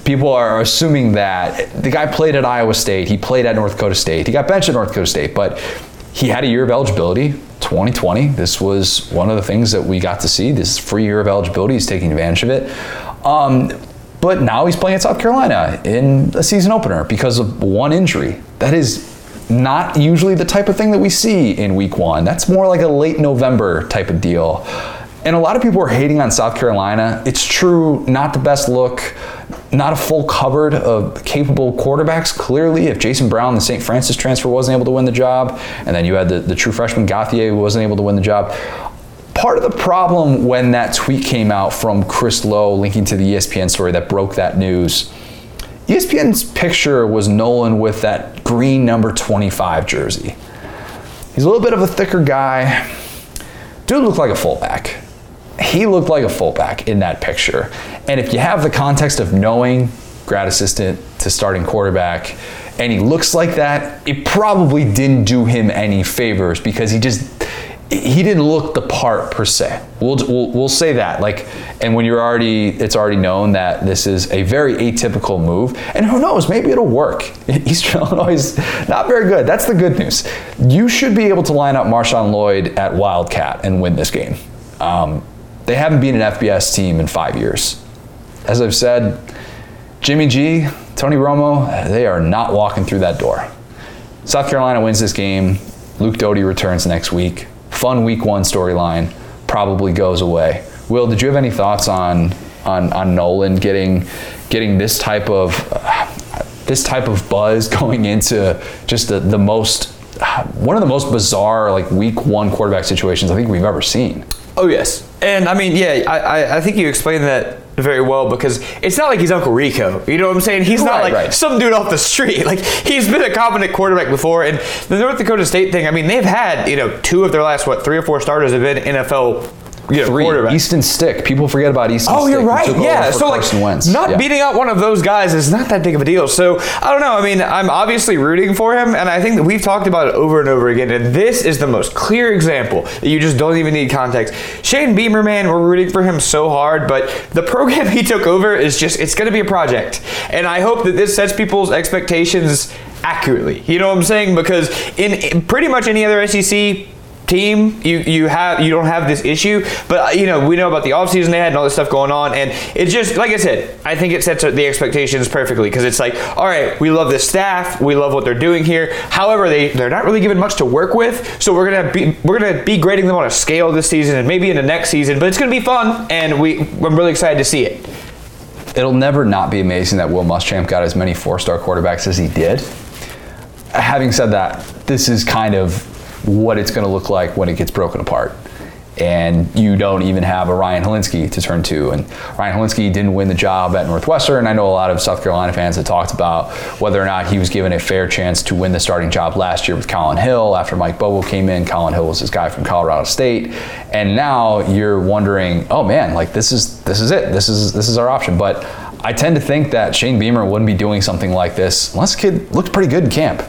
people are assuming that the guy played at Iowa State, he played at North Dakota State, he got benched at North Dakota State, but he had a year of eligibility. 2020. This was one of the things that we got to see. This free year of eligibility. He's taking advantage of it. Um, but now he's playing at South Carolina in a season opener because of one injury. That is not usually the type of thing that we see in week one. That's more like a late November type of deal. And a lot of people are hating on South Carolina. It's true, not the best look, not a full cupboard of capable quarterbacks. Clearly, if Jason Brown, the St. Francis transfer, wasn't able to win the job, and then you had the, the true freshman Gauthier who wasn't able to win the job. Part of the problem when that tweet came out from Chris Low, linking to the ESPN story that broke that news ESPN's picture was Nolan with that green number 25 jersey. He's a little bit of a thicker guy. Dude looked like a fullback. He looked like a fullback in that picture. And if you have the context of knowing grad assistant to starting quarterback, and he looks like that, it probably didn't do him any favors because he just he didn't look the part per se. We'll, we'll, we'll say that. Like, and when you're already, it's already known that this is a very atypical move. And who knows, maybe it'll work. Eastern Illinois is not very good. That's the good news. You should be able to line up Marshawn Lloyd at Wildcat and win this game. Um, they haven't been an FBS team in five years. As I've said, Jimmy G, Tony Romo, they are not walking through that door. South Carolina wins this game. Luke Doty returns next week. Fun week one storyline probably goes away. Will, did you have any thoughts on on, on Nolan getting getting this type of uh, this type of buzz going into just the, the most one of the most bizarre like week one quarterback situations I think we've ever seen. Oh yes, and I mean yeah, I, I, I think you explained that very well because it's not like he's Uncle Rico. You know what I'm saying? He's not Right, like right. some dude off the street. Like he's been a competent quarterback before. And the North Dakota State thing. I mean, they've had you know two of their last what three or four starters have been NFL know, Three, quarterbacks. Easton Stick. People forget about Easton oh, stick. Oh, Stick. you're right. Yeah. So like, not Yeah. beating out one of those guys is not that big of a deal. So I don't know. I mean, I'm obviously rooting for him, and I think that we've talked about it over and over again. And this is the most clear example that you just don't even need context. Shane Beamer, man, we're rooting for him so hard, but the program he took over is just—it's going to be a project, and I hope that this sets people's expectations accurately. You know what I'm saying? Because in, in pretty much any other SEC team you you have you don't have this issue but uh, you know we know about the offseason they had and all this stuff going on and it's just like i said i think it sets the expectations perfectly because it's like all right we love this staff we love what they're doing here however they they're not really given much to work with so we're gonna be we're gonna be grading them on a scale this season and maybe in the next season but it's gonna be fun and we i'm really excited to see it It'll never not be amazing that Will Muschamp got as many four-star quarterbacks as he did. Having said that, this is kind of what it's going to look like when it gets broken apart. And you don't even have a Ryan Hilinski to turn to. And Ryan Hilinski didn't win the job at Northwestern. And I know a lot of South Carolina fans have talked about whether or not he was given a fair chance to win the starting job last year with Collin Hill. After Mike Bobo came in, Collin Hill was this guy from Colorado State. And now you're wondering, oh man, like this is this is it. This is this is our option. But I tend to think that Shane Beamer wouldn't be doing something like this unless kid looked pretty good in camp.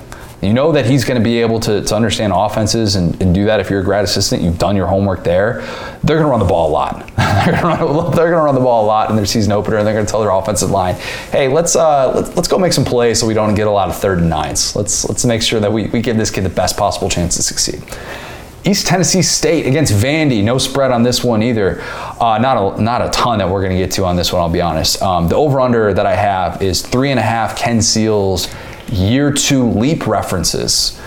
You know that he's going to be able to, to understand offenses and, and do that if you're a grad assistant. You've done your homework there. They're going to run the ball a lot. they're going to run the ball a lot in their season opener, and they're going to tell their offensive line, "Hey, let's uh, let's, let's go make some plays so we don't get a lot of third and nines. Let's let's make sure that we, we give this kid the best possible chance to succeed." East Tennessee State against Vandy. No spread on this one either. Uh, not a not a ton that we're going to get to on this one. I'll be honest. Um, the over under that I have is three and a half. Ken Seals year two leap references.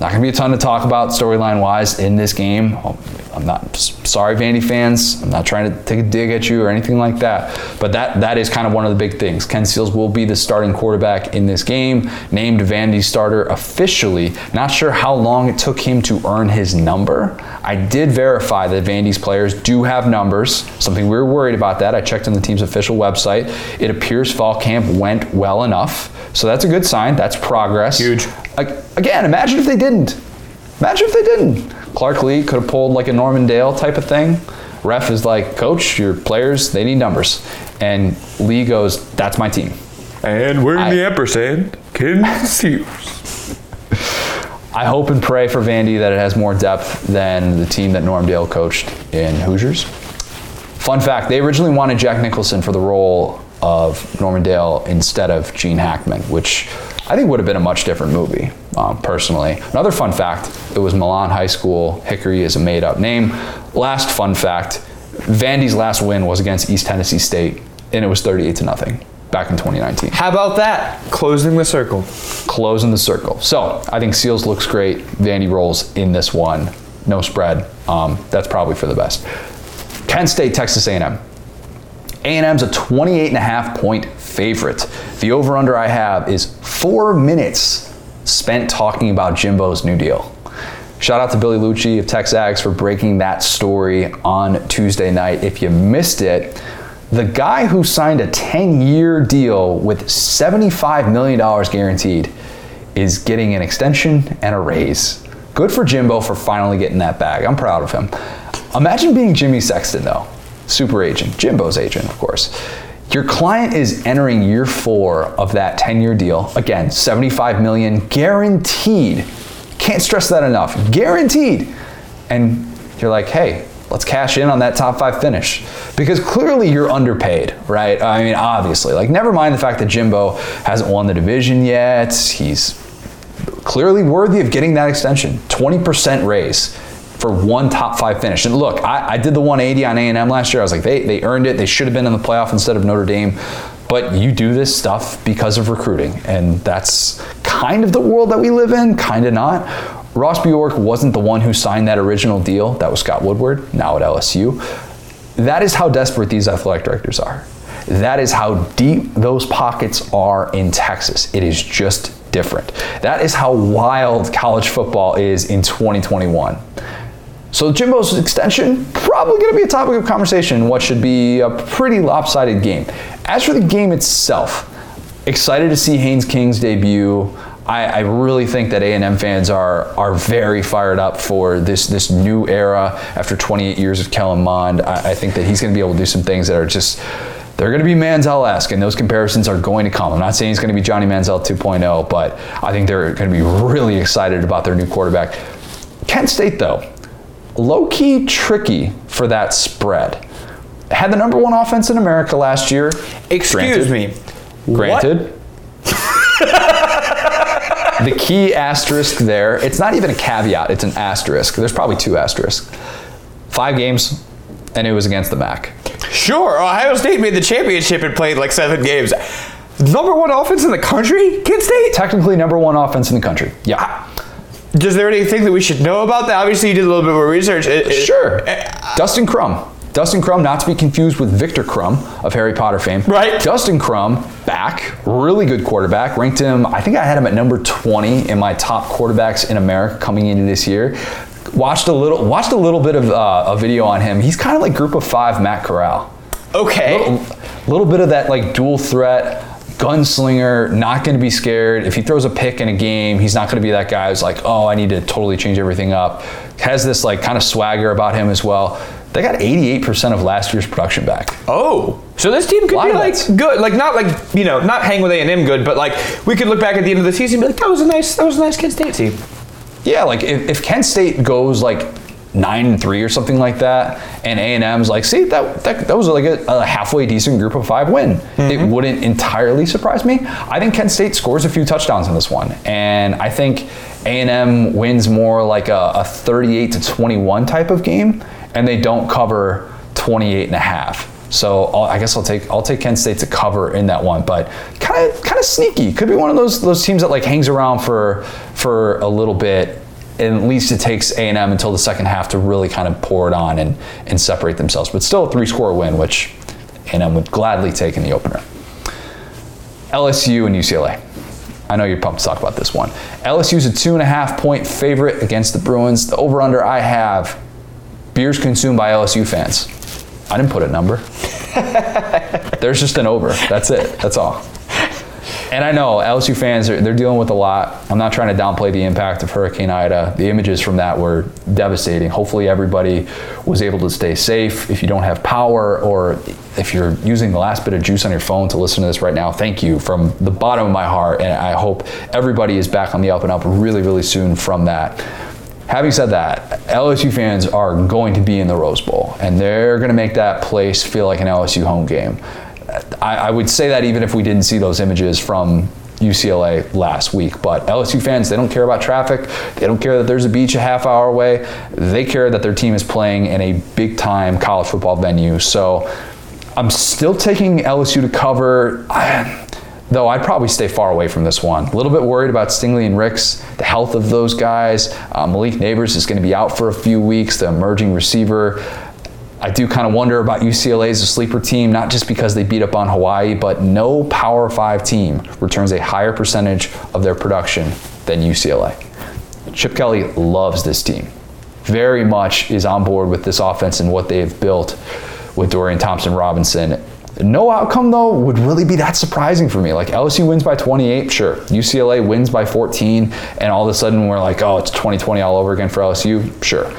Not going to be a ton to talk about storyline wise in this game. I'm not sorry, Vandy fans. I'm not trying to take a dig at you or anything like that. But that that is kind of one of the big things. Ken Seals will be the starting quarterback in this game, named Vandy starter officially. Not sure how long it took him to earn his number. I did verify that Vandy's players do have numbers. Something we were worried about that. I checked on the team's official website. It appears fall camp went well enough. So that's a good sign. That's progress. Huge. Again, imagine if they didn't. Imagine if they didn't. Clark Lea could have pulled like a Norman Dale type of thing. Ref is like, Coach, your players, they need numbers. And Lea goes, That's my team. and we're in I- the ampersand seals I hope and pray for Vandy that it has more depth than the team that Norm Dale coached in Hoosiers. Fun fact, they originally wanted Jack Nicholson for the role of Norman Dale instead of Gene Hackman, which I think would have been a much different movie, um, personally. Another fun fact, it was Milan High School. Hickory is a made up name. Last fun fact, Vandy's last win was against East Tennessee State, and it was 38 to nothing back in 2019 how about that closing the circle closing the circle. So I think Seals looks great. Vandy rolls in this one. No spread. Um, that's probably for the best. Kent State, Texas A&M. A&M's a 28 and a half point favorite. The over-under I have is four minutes spent talking about Jimbo's new deal. Shout out to Billy Liucci of TexAgs for breaking that story on Tuesday night. If you missed it, the guy who signed a 10 year deal with $75 million guaranteed is getting an extension and a raise. Good for Jimbo for finally getting that bag. I'm proud of him. Imagine being Jimmy Sexton, though, super agent, Jimbo's agent, of course. Your client is entering year four of that 10 year deal. Again, 75 million guaranteed. Can't stress that enough. Guaranteed. And you're like, hey, let's cash in on that top five finish. Because clearly you're underpaid, right? I mean, obviously. Like, never mind the fact that Jimbo hasn't won the division yet. He's clearly worthy of getting that extension 20% raise for one top five finish and look i, I did the 180 on a&m last year i was like they, they earned it they should have been in the playoff instead of notre dame but you do this stuff because of recruiting and that's kind of the world that we live in, kind of not. Ross Bjork wasn't the one who signed that original deal. That was Scott Woodward, now at LSU. That is how desperate these athletic directors are. That is how deep those pockets are in Texas. It is just different. That is how wild college football is in 2021. So Jimbo's extension probably going to be a topic of conversation what should be a pretty lopsided game. As for the game itself, excited to see Haynes King's debut. I, I, really think that A&M fans are are very fired up for this this new era after 28 years of Kellen Mond. I, I think that he's going to be able to do some things that are just they're going to be Manziel-esque, and those comparisons are going to come. I'm not saying he's going to be Johnny Manziel 2.0, but I think they're going to be really excited about their new quarterback. Kent State, though, low key tricky for that spread. Had the number one offense in America last year. Excuse Granted. me. Granted. the key asterisk there, it's not even a caveat, it's an asterisk. There's probably two asterisks. Five games, and it was against the MAC. Sure, Ohio State made the championship and played like seven games. Number one offense in the country, Kent State. Technically, number one offense in the country. Yeah. Is there anything that we should know about that? Obviously, you did a little bit more research. It- it- Sure. Dustin Crum. Dustin Crum, not to be confused with Viktor Krum of Harry Potter fame. Right. Dustin Crum, back, really good quarterback. Ranked him, I think I had him at number 20 in my top quarterbacks in America coming into this year. Watched a little, watched a little bit of uh, a video on him. He's kind of like Group of Five Matt Corral. Okay. little, little bit of that like dual threat gunslinger not going to be scared. If he throws a pick in a game he's not going to be that guy who's like oh i need to totally change everything up. Has this like kind of swagger about him as well. They got 88% of last year's production back. Oh, so this team could be like bets. good, like not like you know, not hang with A and M good, but like we could look back at the end of the season and be like, that was a nice, that was a nice Kent State team. yeah like if, if kent state goes like 9 and 3 or something like that and a&m's like see that that, that was like a, a halfway decent group of five win it mm-hmm. wouldn't entirely surprise me i think kent state scores a few touchdowns in this one and i think a&m wins more like a, a 38 to 21 type of game and they don't cover 28 and a half so I'll, I guess I'll take I'll take Kent State to cover in that one, but kind of kind of sneaky. Could be one of those those teams that like hangs around for for a little bit. And at least it takes A&M until the second half to really kind of pour it on and, and separate themselves. But still a three-score win, which A&M would gladly take in the opener. LSU and UCLA. I know you're pumped to talk about this one. LSU's a two and a half point favorite against the Bruins. The over/under I have beers consumed by LSU fans. I didn't put a number. There's just an over. That's it. That's all. And I know LSU fans are they're dealing with a lot. I'm not trying to downplay the impact of Hurricane Ida. The images from that were devastating. Hopefully everybody was able to stay safe. If you don't have power or if you're using the last bit of juice on your phone to listen to this right now, thank you from the bottom of my heart. And I hope everybody is back on the up and up really, really soon from that. Having said that, LSU fans are going to be in the Rose Bowl, and they're going to make that place feel like an LSU home game. I, I would say that even if we didn't see those images from UCLA last week. But LSU fans, they don't care about traffic. They don't care that there's a beach a half hour away. They care that their team is playing in a big time college football venue. So I'm still taking LSU to cover. I, though I'd probably stay far away from this one. A little bit worried about Stingley and Ricks, the health of those guys. Uh, Malik Nabers is going to be out for a few weeks, the emerging receiver. I do kind of wonder about UCLA as a sleeper team, not just because they beat up on Hawaii, but no Power 5 team returns a higher percentage of their production than UCLA. Chip Kelly loves this team. Very much is on board with this offense and what they've built with Dorian Thompson Robinson. No outcome, though, would really be that surprising for me. Like LSU wins by 28, sure. UCLA wins by 14, and all of a sudden we're like, oh, it's 2020 all over again for LSU, sure.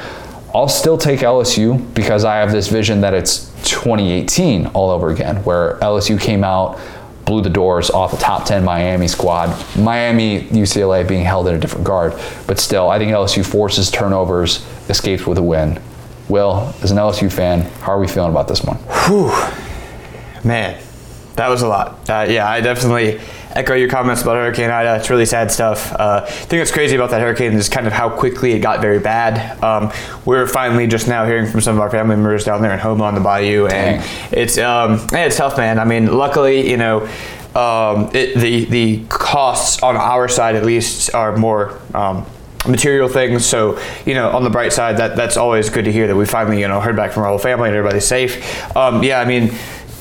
I'll still take LSU because I have this vision that it's 2018 all over again, where LSU came out, blew the doors off a top 10 Miami squad. Miami, UCLA being held in a different guard. But still, I think LSU forces turnovers, escapes with a win. Will, as an LSU fan, how are we feeling about this one? Whew. Man, that was a lot. Uh, yeah, I definitely echo your comments about Hurricane Ida. It's really sad stuff. Uh, I think what's crazy about that hurricane is kind of how quickly it got very bad. Um, we're finally just now hearing from some of our family members down there in Home on the Bayou, and Dang. it's um, yeah, it's tough, man. I mean, luckily, you know. um, it, the the costs on our side at least are more. Um, material things so you know on the bright side that that's always good to hear that we finally you know heard back from our whole family and everybody's safe um, yeah i mean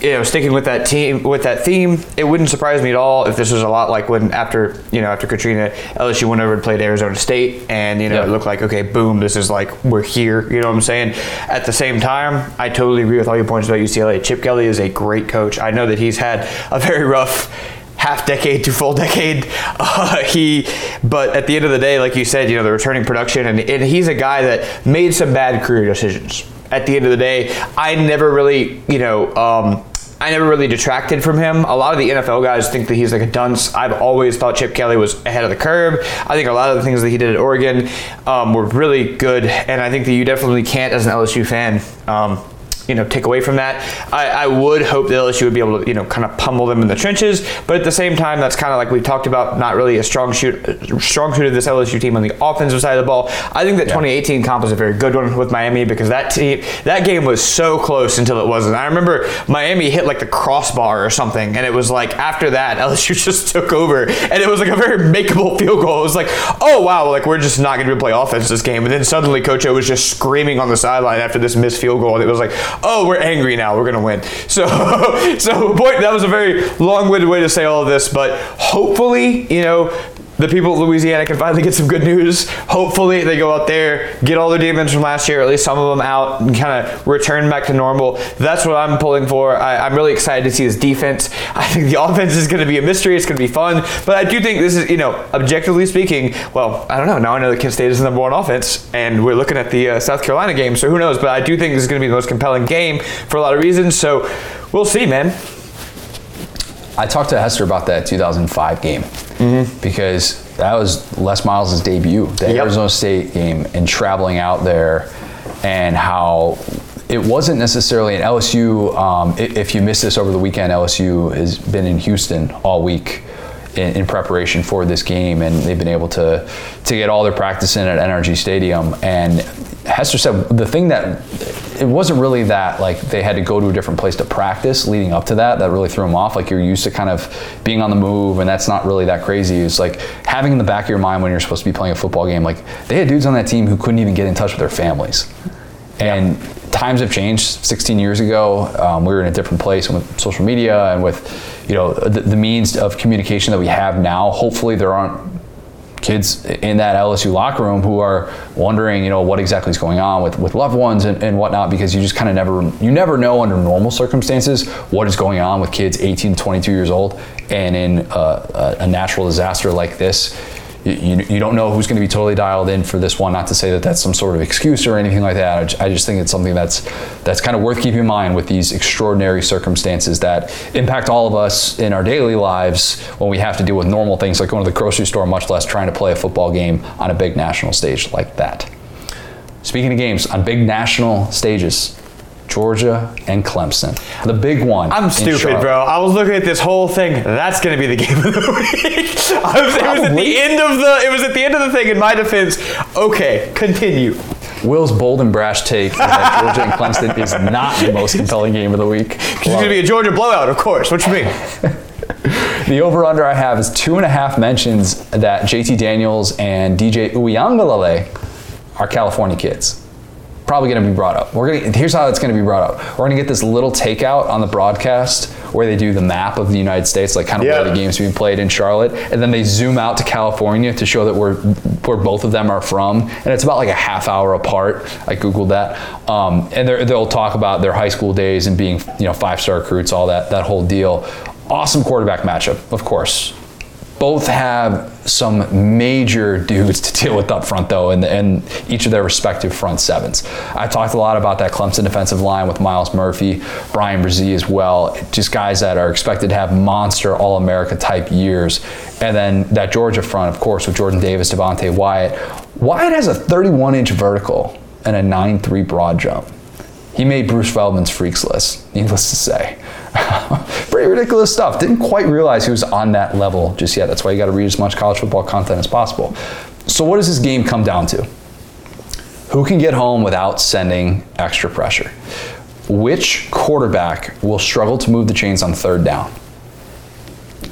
you know, sticking with that team with that theme, it wouldn't surprise me at all if this was a lot like when after you know after Katrina, LSU went over and played Arizona State, and you know it looked like okay, boom, this is like we're here. You know what I'm saying? At the same time, I totally agree with all your points about UCLA. Chip Kelly is a great coach. I know that he's had a very rough half decade to full decade. Uh, he, but at the end of the day, like you said, you know, the returning production, and, and he's a guy that made some bad career decisions. At the end of the day, I never really, you know, um, I never really detracted from him. A lot of the NFL guys think that he's like a dunce. I've always thought Chip Kelly was ahead of the curve. I think a lot of the things that he did at Oregon um, were really good, and I think that you definitely can't, as an LSU fan, um, you know, take away from that. I, I would hope that LSU would be able to, you know, kind of pummel them in the trenches. But at the same time, that's kind of like we've talked about, not really a strong shoot, strong suit of this LSU team on the offensive side of the ball. I think that 2018 comp was a very good one with Miami because that team, that game was so close until it wasn't. I remember Miami hit like the crossbar or something, and it was like after that LSU just took over, and it was like a very makeable field goal. It was like, oh wow, like we're just not going to be able to play offense this game, and then suddenly Coach O was just screaming on the sideline after this missed field goal, and it was like, oh, we're angry now, we're going to win. So, so boy, that was a very long-winded way to say all of this, but hopefully, you know, the people of Louisiana can finally get some good news. Hopefully, they go out there, get all their demons from last year, at least some of them out, and kind of return back to normal. That's what I'm pulling for. I, I'm really excited to see this defense. I think the offense is going to be a mystery. It's going to be fun, but I do think this is, you know, objectively speaking. Well, I don't know. Now I know that Kent State is the number one offense, and we're looking at the uh, South Carolina game, so who knows? But I do think this is going to be the most compelling game for a lot of reasons. So we'll see, man. I talked to Hester about that 2005 game because that was Les Miles' debut, the Yep. Arizona State game, and traveling out there, and how it wasn't necessarily an LSU. Um, if you missed this over the weekend, LSU has been in Houston all week. In, in preparation for this game, and they've been able to to get all their practice in at NRG Stadium. And Hester said the thing that it wasn't really that like they had to go to a different place to practice leading up to that that really threw them off. Like you're used to kind of being on the move and that's not really that crazy. It's like having in the back of your mind when you're supposed to be playing a football game like they had dudes on that team who couldn't even get in touch with their families. And times have changed 16 years ago um, we were in a different place with social media and with you know the, the means of communication that we have now hopefully there aren't kids in that LSU locker room who are wondering, you know, what exactly is going on with, with loved ones and, and whatnot, because you just kind of never, you never know under normal circumstances what is going on with kids 18 to 22 years old. And in a, a natural disaster like this, you, you, don't know who's going to be totally dialed in for this one. Not to say that that's some sort of excuse or anything like that. I ju- I just think it's something that's that's kind of worth keeping in mind with these extraordinary circumstances that impact all of us in our daily lives when we have to deal with normal things like going to the grocery store, much less trying to play a football game on a big national stage like that. Speaking of games on big national stages, Georgia and Clemson, the big one. I'm stupid, bro. I was looking at this whole thing. That's gonna be the game of the week. Was, it was at the end of the. It was at the end of the thing. In my defense, okay, continue. Will's bold and brash take is that Georgia and Clemson is not the most compelling game of the week. It's gonna be a Georgia blowout, of course. What you mean? The over under I have is two and a half mentions that JT Daniels and DJ Uiagalelei are California kids. Probably going to be brought up. We're gonna, here's how it's going to be brought up. We're going to get this little takeout on the broadcast where they do the map of the United States, like kind of Yeah. where the game's being played in Charlotte, and then they zoom out to California to show that where where both of them are from, and it's about like a half hour apart. I googled that, um, and they'll talk about their high school days and being you know five star recruits, all that that whole deal. Awesome quarterback matchup, of course both have some major dudes to deal with up front, though, and each of their respective front sevens. I talked a lot about that Clemson defensive line with Myles Murphy, Bryan Bresee as well. Just guys that are expected to have monster All America type years. And then that Georgia front, of course, with Jordan Davis, Devonte Wyatt. Wyatt has a 31 inch vertical and a 9 3 broad jump. He made Bruce Feldman's freaks list, needless to say. Pretty ridiculous stuff. Didn't quite realize he was on that level just yet. That's why you got to read as much college football content as possible. So, what does this game come down to? Who can get home without sending extra pressure? Which quarterback will struggle to move the chains on third down?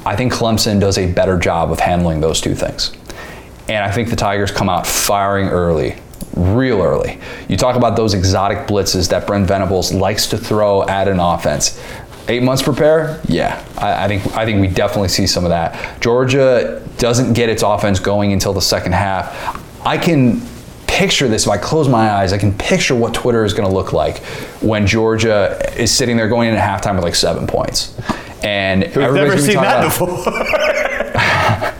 I think Clemson does a better job of handling those two things. And I think the Tigers come out firing early, real early. You talk about those exotic blitzes that Brent Venables likes to throw at an offense. Eight months prepare? Yeah, I, I, think I think we definitely see some of that. Georgia doesn't get its offense going until the second half. I can picture this if I close my eyes. I can picture what Twitter is going to look like when Georgia is sitting there going in at halftime with like seven points. And We've never seen that before.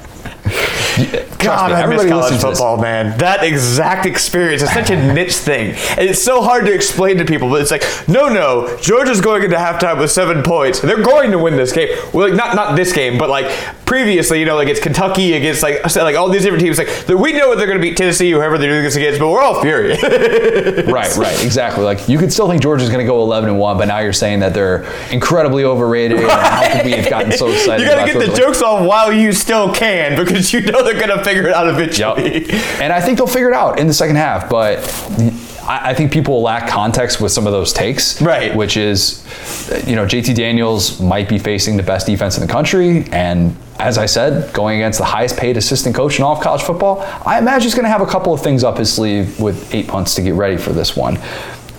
God, me, I miss college football, man. That exact experience is such a niche thing. And it's so hard to explain to people, but it's like, no, no, Georgia's going into halftime with seven points. They're going to win this game. Well, like, not not this game, but like previously, you know, like it's Kentucky against like like all these different teams. Like we know what they're going to beat Tennessee, whoever they're doing this against, but we're all furious. right, right, exactly. Like you could still think Georgia's going to go 11 and one, but now you're saying that they're incredibly overrated. Right. how could we have gotten so excited? You got to get the jokes off while you still can, because you know they're going to figure it out eventually. Yep. And I think they'll figure it out in the second half, but I think people lack context with some of those takes. Right. Which is, you know, JT Daniels might be facing the best defense in the country. And as I said, going against the highest paid assistant coach in all of college football, I imagine he's going to have a couple of things up his sleeve with eight punts to get ready for this one.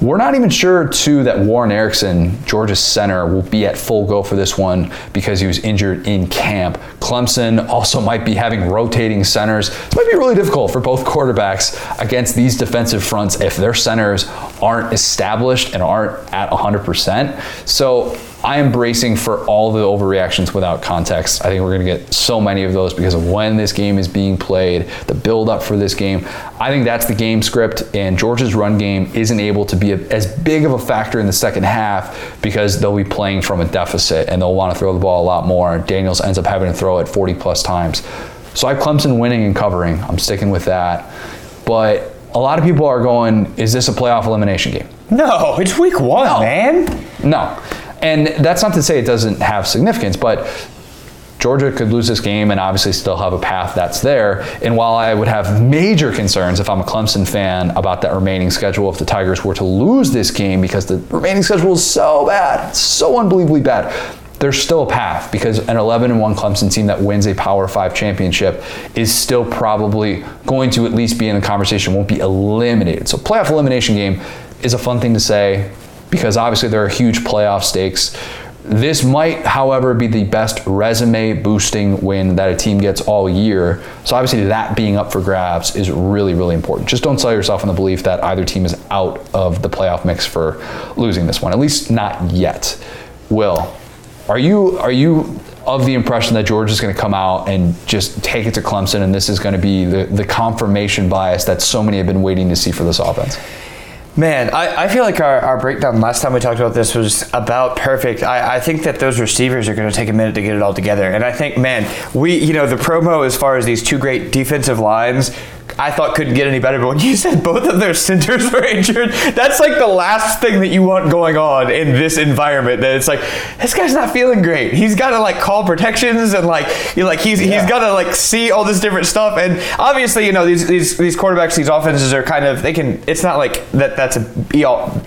We're not even sure, too, that Warren Ericson, Georgia's center, will be at full go for this one because he was injured in camp. Clemson also might be having rotating centers. It might be really difficult for both quarterbacks against these defensive fronts if their centers aren't established and aren't at 100%. So I am bracing for all the overreactions without context. I think we're going to get so many of those because of when this game is being played, the build up for this game. I think that's the game script, and Georgia's run game isn't able to be a, as big of a factor in the second half because they'll be playing from a deficit and they'll want to throw the ball a lot more. Daniels ends up having to throw it 40 plus times. So I have Clemson winning and covering. I'm sticking with that. But a lot of people are going, is this a playoff elimination game? No, it's week one, no. man. No. And that's not to say it doesn't have significance, but Georgia could lose this game and obviously still have a path that's there. And while I would have major concerns if I'm a Clemson fan about that remaining schedule, if the Tigers were to lose this game because the remaining schedule is so bad, so unbelievably bad, there's still a path because an 11 and 1 Clemson team that wins a Power 5 championship is still probably going to at least be in the conversation, won't be eliminated. So, playoff elimination game is a fun thing to say because obviously there are huge playoff stakes. This might, however, be the best resume boosting win that a team gets all year. So, obviously, that being up for grabs is really, really important. Just don't sell yourself on the belief that either team is out of the playoff mix for losing this one, at least not yet. Will, are you, are you of the impression that George is going to come out and just take it to Clemson and this is going to be the, the confirmation bias that so many have been waiting to see for this offense? Man, I, I feel like our, our breakdown last time we talked about this was about perfect. I, I think that those receivers are going to take a minute to get it all together. And I think, man, we, you know, the promo as far as these two great defensive lines I thought couldn't get any better. But when you said both of their centers were injured, that's like the last thing that you want going on in this environment. That it's like this guy's not feeling great. He's got to like call protections and like you like he's yeah. he's got to like see all this different stuff. And obviously, you know these these these quarterbacks, these offenses are kind of they can. It's not like that. That's a be all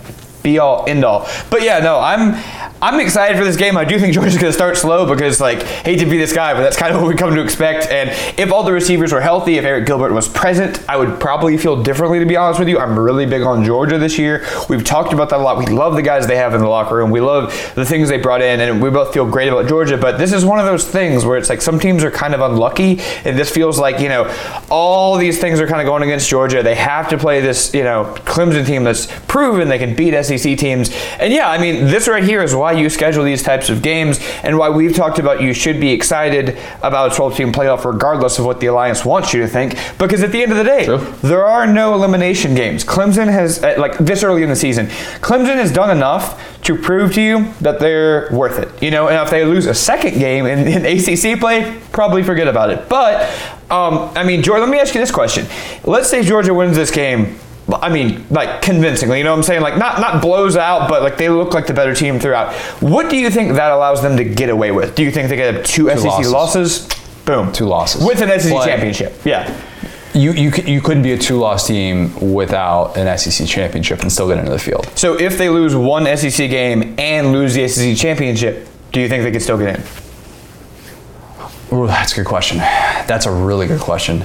be all end all. But yeah, no, I'm I'm excited for this game. I do think Georgia's going to start slow because, like, hate to be this guy, but that's kind of what we come to expect. And if all the receivers were healthy, if Arik Gilbert was present, I would probably feel differently, to be honest with you. I'm really big on Georgia this year. We've talked about that a lot. We love the guys they have in the locker room. We love the things they brought in, and we both feel great about Georgia. But this is one of those things where it's like some teams are kind of unlucky, and this feels like, you know, all these things are kind of going against Georgia. They have to play this, you know, Clemson team that's proven they can beat SEC teams. And yeah, I mean, this right here is why why you schedule these types of games and why we've talked about you should be excited about a 12 team playoff regardless of what the alliance wants you to think. Because at the end of the day True. there are no elimination games. Clemson has uh, like this early in the season clemson has done enough to prove to you that they're worth it you know? And if they lose a second game in, in acc play probably forget about it. But um, i mean george let me ask you this question. Let's say georgia wins this game I mean, like convincingly, you know what I'm saying? Like not not blows out, but like they look like the better team throughout. What do you think that allows them to get away with? Do you think they get two, two SEC losses. losses? Boom, two losses with an SEC but championship. Yeah. You, you, you couldn't be a two-loss team without an SEC championship and still get into the field. So if they lose one SEC game and lose the SEC championship, do you think they could still get in? Oh, that's a good question. That's a really good question.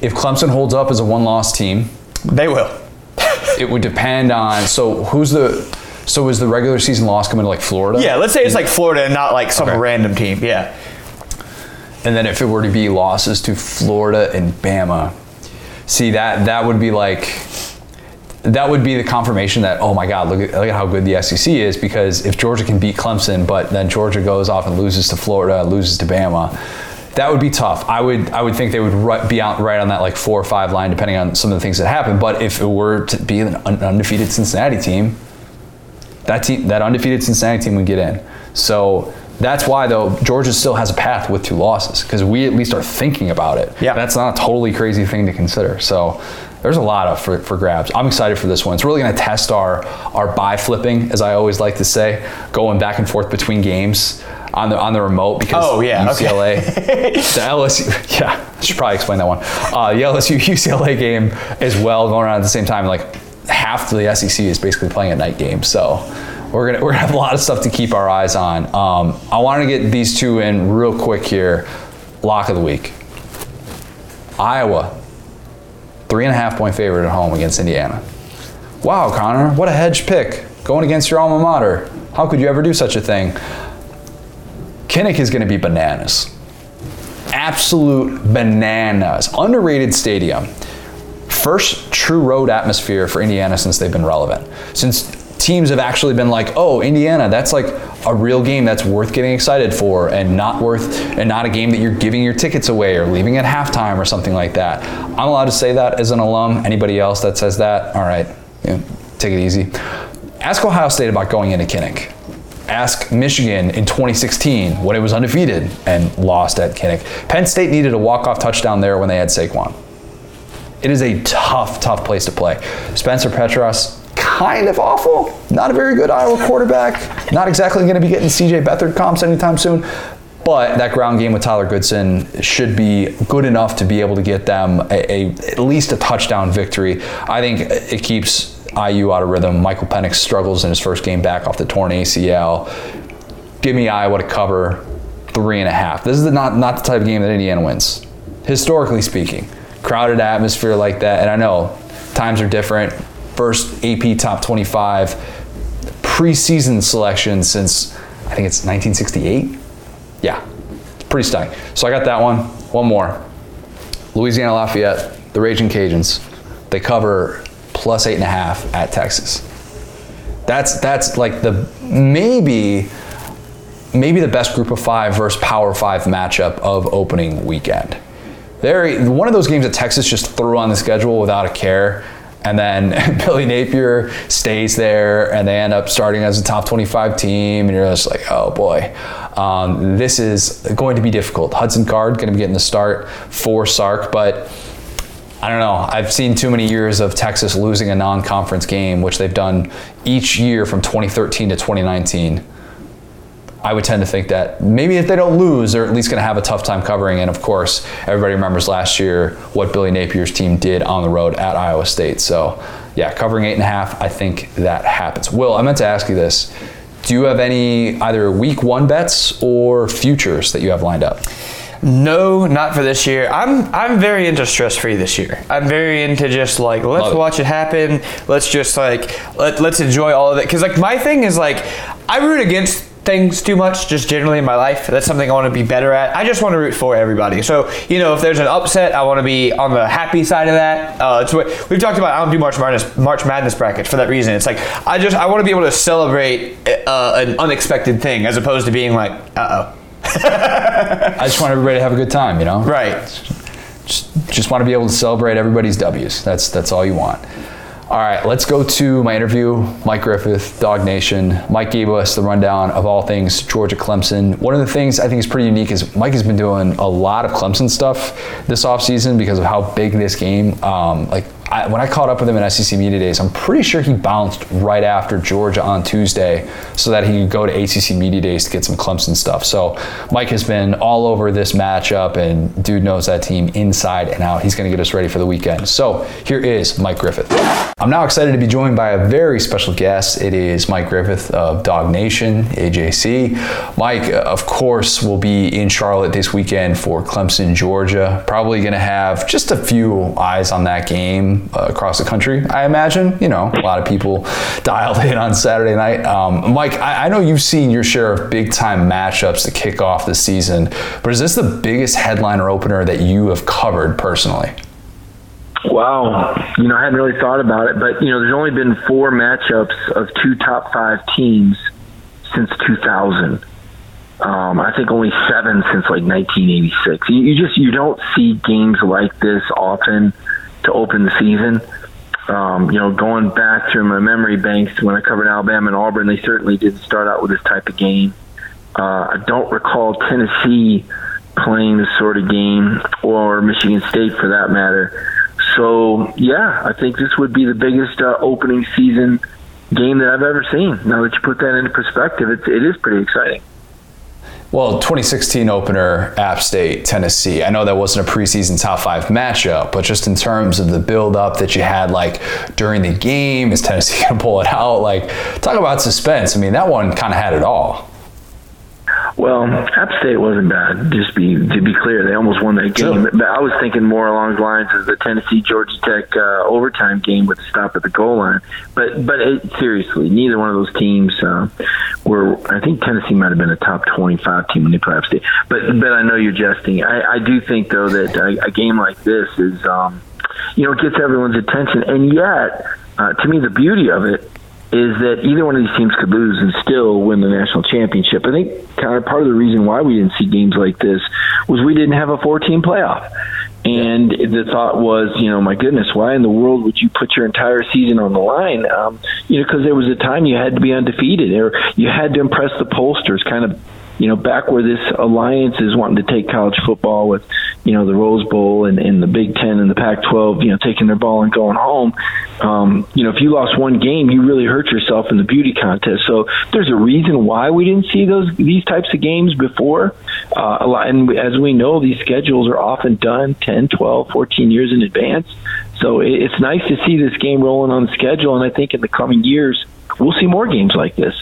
If Clemson holds up as a one-loss team, They will. It would depend on. So who's the? So is the regular season loss coming to like Florida? Yeah, let's say it's like Florida and not like some Okay. random team. Yeah. And then if it were to be losses to Florida and Bama, see that that would be like that would be the confirmation that oh my god look at, look at how good the SEC is because if Georgia can beat Clemson but then Georgia goes off and loses to Florida loses to Bama that would be tough I would I would think they would ri- be out right on that like four or five line depending on some of the things that happen but if it were to be an undefeated Cincinnati team that team, that undefeated Cincinnati team would get in. So that's why though Georgia still has a path with two losses because we at least are thinking about it. Yeah. that's not a totally crazy thing to consider. So there's a lot of for, for grabs. I'm excited for this one. It's really going to test our our buy flipping, as I always like to say, going back and forth between games on the on the remote because Oh, yeah, okay. UCLA, the LSU, yeah, I should probably explain that one. Uh, the LSU UCLA game as well going on at the same time. Like half of the SEC is basically playing a night game, so we're gonna we're gonna have a lot of stuff to keep our eyes on. Um, I want to get these two in real quick here. Lock of the week. Iowa, three and a half point favorite at home against Indiana. Wow, Connor, what a hedge pick going against your alma mater. How could you ever do such a thing? Kinnick is going to be bananas. Absolute bananas. Underrated stadium. First true road atmosphere for Indiana since they've been relevant. Since teams have actually been like, oh, Indiana, that's like a real game that's worth getting excited for and not worth and not a game that you're giving your tickets away or leaving at halftime or something like that. I'm allowed to say that as an alum. Anybody else that says that, all right, take it easy. Ask Ohio State about going into Kinnick. Ask Michigan in 2016 when it was undefeated and lost at Kinnick. Penn State needed a walk-off touchdown there when they had Saquon. It is a tough, tough place to play. Spencer Petras, kind of awful. Not a very good Iowa quarterback. Not exactly going to be getting CJ Beathard comps anytime soon. But that ground game with Tyler Goodson should be good enough to be able to get them a, a at least a touchdown victory. I think it keeps IU out of rhythm. Michael Penix struggles in his first game back off the torn ACL. Give me Iowa to cover three and a half. This is not not the type of game that Indiana wins, historically speaking. Crowded atmosphere like that, and I know times are different. First AP top 25 preseason selection since I think it's 1968. Yeah, it's pretty stunning. So I got that one. One more. Louisiana Lafayette, the Raging Cajuns. They cover plus eight and a half at Texas. That's that's like the maybe maybe the best group of five versus power five matchup of opening weekend. Very one of those games that Texas just threw on the schedule without a care. And then Billy Napier stays there, and they end up starting as a top 25 team, and you're just like, oh boy, um, this is going to be difficult. Hudson Card going to be getting the start for Sark, but I don't know. I've seen too many years of Texas losing a non-conference game, which they've done each year from 2013 to 2019. I would tend to think that maybe if they don't lose, they're at least going to have a tough time covering. And of course, everybody remembers last year what Billy Napier's team did on the road at Iowa State. So, yeah, covering eight and a half, I think that happens. Will, I meant to ask you this. Do you have any either week one bets or futures that you have lined up? No, not for this year. I'm I'm very into stress free this year. I'm very into just like let's Love it. watch it happen. Let's just like let, let's enjoy all of it. Cause like my thing is like I root against things too much just generally in my life. That's something I want to be better at. I just want to root for everybody. So you know if there's an upset, I want to be on the happy side of that. Uh, it's what we've talked about. I don't do March Madness March Madness brackets for that reason. It's like I just I want to be able to celebrate uh, an unexpected thing as opposed to being like uh oh. I just want everybody to have a good time, you know? Right. Just, just want to be able to celebrate everybody's W's. That's that's all you want. All right, let's go to my interview. Mike Griffith, DawgNation. Mike gave us the rundown of all things Georgia Clemson. One of the things I think is pretty unique is Mike has been doing a lot of Clemson stuff this offseason because of how big this game. Um, like I, when I caught up with him in SEC Media Days, I'm pretty sure he bounced right after Georgia on Tuesday so that he could go to ACC Media Days to get some Clemson stuff. So Mike has been all over this matchup, and dude knows that team inside and out. He's going to get us ready for the weekend. So here is Mike Griffith. I'm now excited to be joined by a very special guest. It is Mike Griffith of DawgNation, AJC. Mike, uh, of course, will be in Charlotte this weekend for Clemson, Georgia. Probably going to have just a few eyes on that game uh, across the country, I imagine. You know, a lot of people dialed in on Saturday night. Um, Mike, I, I know you've seen your share of big time matchups to kick off the season, but is this the biggest headliner opener that you have covered personally? Wow. You know, I hadn't really thought about it, but, you know, there's only been four matchups of two top five teams since 2000. Um, I think only seven since like 1986. You, you just you don't see games like this often to open the season. Um, you know, going back through my memory banks when I covered Alabama and Auburn, they certainly didn't start out with this type of game. Uh, I don't recall Tennessee playing this sort of game, or Michigan State for that matter. So yeah, I think this would be the biggest uh, opening season game that I've ever seen. Now that you put that into perspective, it's, it is pretty exciting. Well, 2016 opener, App State, Tennessee. I know that wasn't a preseason top five matchup, but just in terms of the build up that you had, like during the game, is Tennessee going to pull it out? Like, talk about suspense. I mean, that one kind of had it all. Well, App State wasn't bad. Just be to be clear, they almost won that game. Sure. But I was thinking more along the lines of the Tennessee Georgia Tech uh, overtime game with the stop at the goal line. But but it, seriously, neither one of those teams uh, were. I think Tennessee might have been a top twenty-five team when they played App State. But but I know you're jesting. I, I do think though that a, a game like this is, um, you know, it gets everyone's attention, and yet. Uh, to me, the beauty of it is that either one of these teams could lose and still win the national championship. I think kind of part of the reason why we didn't see games like this was we didn't have a four team playoff. And the thought was, you know, my goodness, why in the world would you put your entire season on the line? Um, you know, because there was a time you had to be undefeated, or you had to impress the pollsters, kind of you know, back where this alliance is wanting to take college football with, you know, the Rose Bowl and, and the Big Ten and the Pac-12, you know, taking their ball and going home. Um, you know, if you lost one game, you really hurt yourself in the beauty contest. So there's a reason why we didn't see those these types of games before. Uh, a lot, and as we know, these schedules are often done 10, 12, 14 years in advance. So it's nice to see this game rolling on the schedule, and I think in the coming years we'll see more games like this.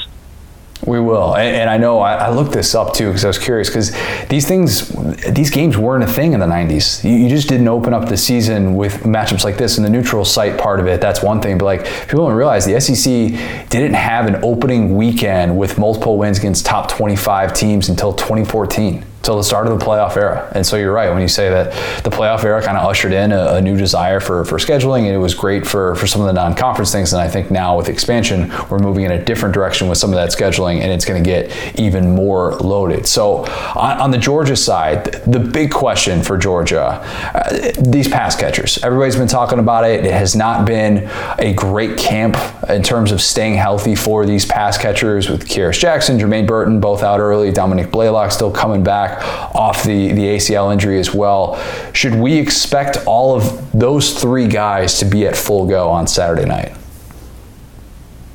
We will, and, and I know I, I, looked this up too because I was curious because these things, these games weren't a thing in the '90s. You, you, just didn't open up the season with matchups like this. And the neutral site part of it, that's one thing. But like people don't realize the SEC didn't have an opening weekend with multiple wins against top 25 teams until 2014 till the start of the playoff era. And so you're right when you say that the playoff era kind of ushered in a, a, new desire for, for scheduling, and it was great for, for some of the non conference things. And I think now with expansion, we're moving in a different direction with some of that scheduling, and it's going to get even more loaded. So on, on the Georgia side, the big question for Georgia, uh, these pass catchers, everybody's been talking about it. It has not been a great camp in terms of staying healthy for these pass catchers with Kearis Jackson, Jermaine Burton, both out early, Dominic Blaylock still coming back off the, the ACL injury as well. Should we expect all of those three guys to be at full go on Saturday night?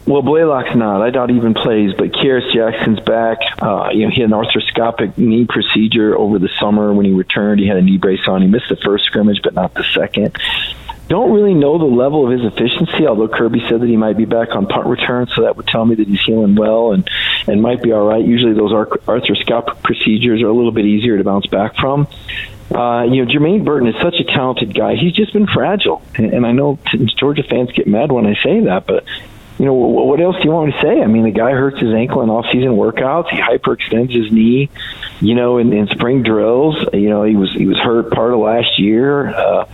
Well, Blaylock's not. I doubt he even plays, but Kearis Jackson's back. Uh, you know, he had an arthroscopic knee procedure over the summer. When he returned, he had a knee brace on. He missed the first scrimmage, but not the second. Don't really know the level of his efficiency, although Kirby said that he might be back on punt return, so that would tell me that he's healing well and, and might be all right. Usually those arthroscopic procedures are a little bit easier to bounce back from. Uh, you know, Jermaine Burton is such a talented guy. He's just been fragile, and, and I know Georgia fans get mad when I say that, but you know, what else do you want me to say? I mean, the guy hurts his ankle in off-season workouts. He hyperextends his knee, you know, in, in spring drills. You know, he was he was hurt part of last year. Uh,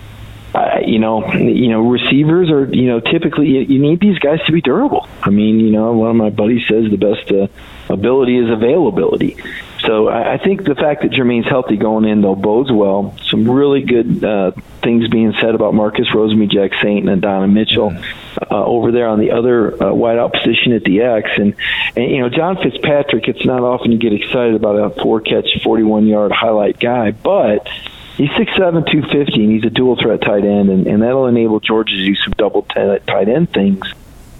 uh, you know, you know, receivers are, you know, typically you, you need these guys to be durable. I mean, you know, one of my buddies says the best uh, ability is availability. So I, I think the fact that Jermaine's healthy going in though bodes well. Some really good uh, things being said about Marcus Rosemy-Jacksaint, and Adonai Mitchell uh, over there on the other uh, wideout position at the X. And, and you know, John Fitzpatrick. It's not often you get excited about a four catch, forty one yard highlight guy, but He's 6'7", 250, and he's a dual threat tight end, and, and that'll enable Georgia to do some double tight end things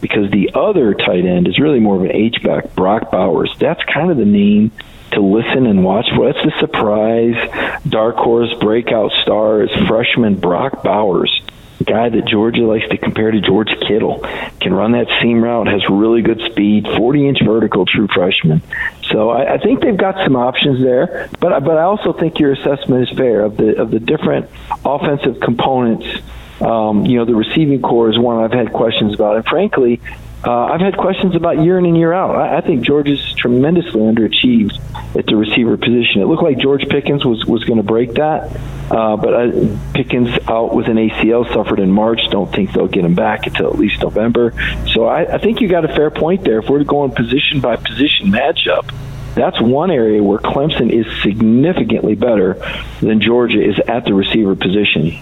because the other tight end is really more of an H-back, Brock Bowers. That's kind of the name to listen and watch for. That's the surprise dark horse breakout star is freshman Brock Bowers guy that Georgia likes to compare to George Kittle. Can run that seam route, has really good speed, 40 inch vertical, true freshman. So I, I think they've got some options there, but but I also think your assessment is fair of the of the different offensive components. Um, you know, the receiving corps is one I've had questions about, and frankly, uh, I've had questions about year in and year out. I, I think is tremendously underachieved at the receiver position. It looked like George Pickens was was going to break that, uh, but uh, Pickens out with an ACL suffered in March. Don't think they'll get him back until at least November. So I, I think you got a fair point there. If we're going position by position matchup, that's one area where Clemson is significantly better than Georgia is at the receiver position.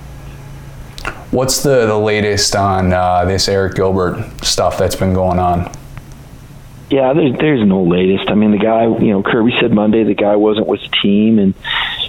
What's the, the latest on uh, this Arik Gilbert stuff that's been going on? Yeah, there's there's no latest. I mean, the guy, you know, Kirby said Monday the guy wasn't with the team, and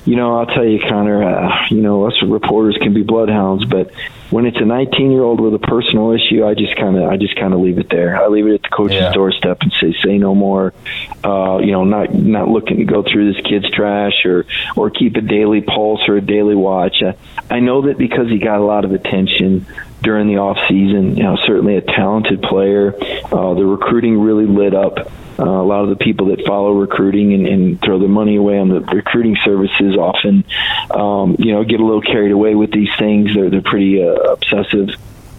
you know, I'll tell you, Connor, uh, you know, us reporters can be bloodhounds, but when it's a 19 year old with a personal issue, I just kind of I just kind of leave it there. I leave it at the coach's yeah. doorstep and say say no more. Uh, you know, not not looking to go through this kid's trash or or keep a daily pulse or a daily watch. Uh, I know that because he got a lot of attention during the off season. You know, certainly a talented player. Uh, the recruiting really lit up. Uh, a lot of the people that follow recruiting and, and throw their money away on the recruiting services often, um, you know, get a little carried away with these things. They're they're pretty uh, obsessive.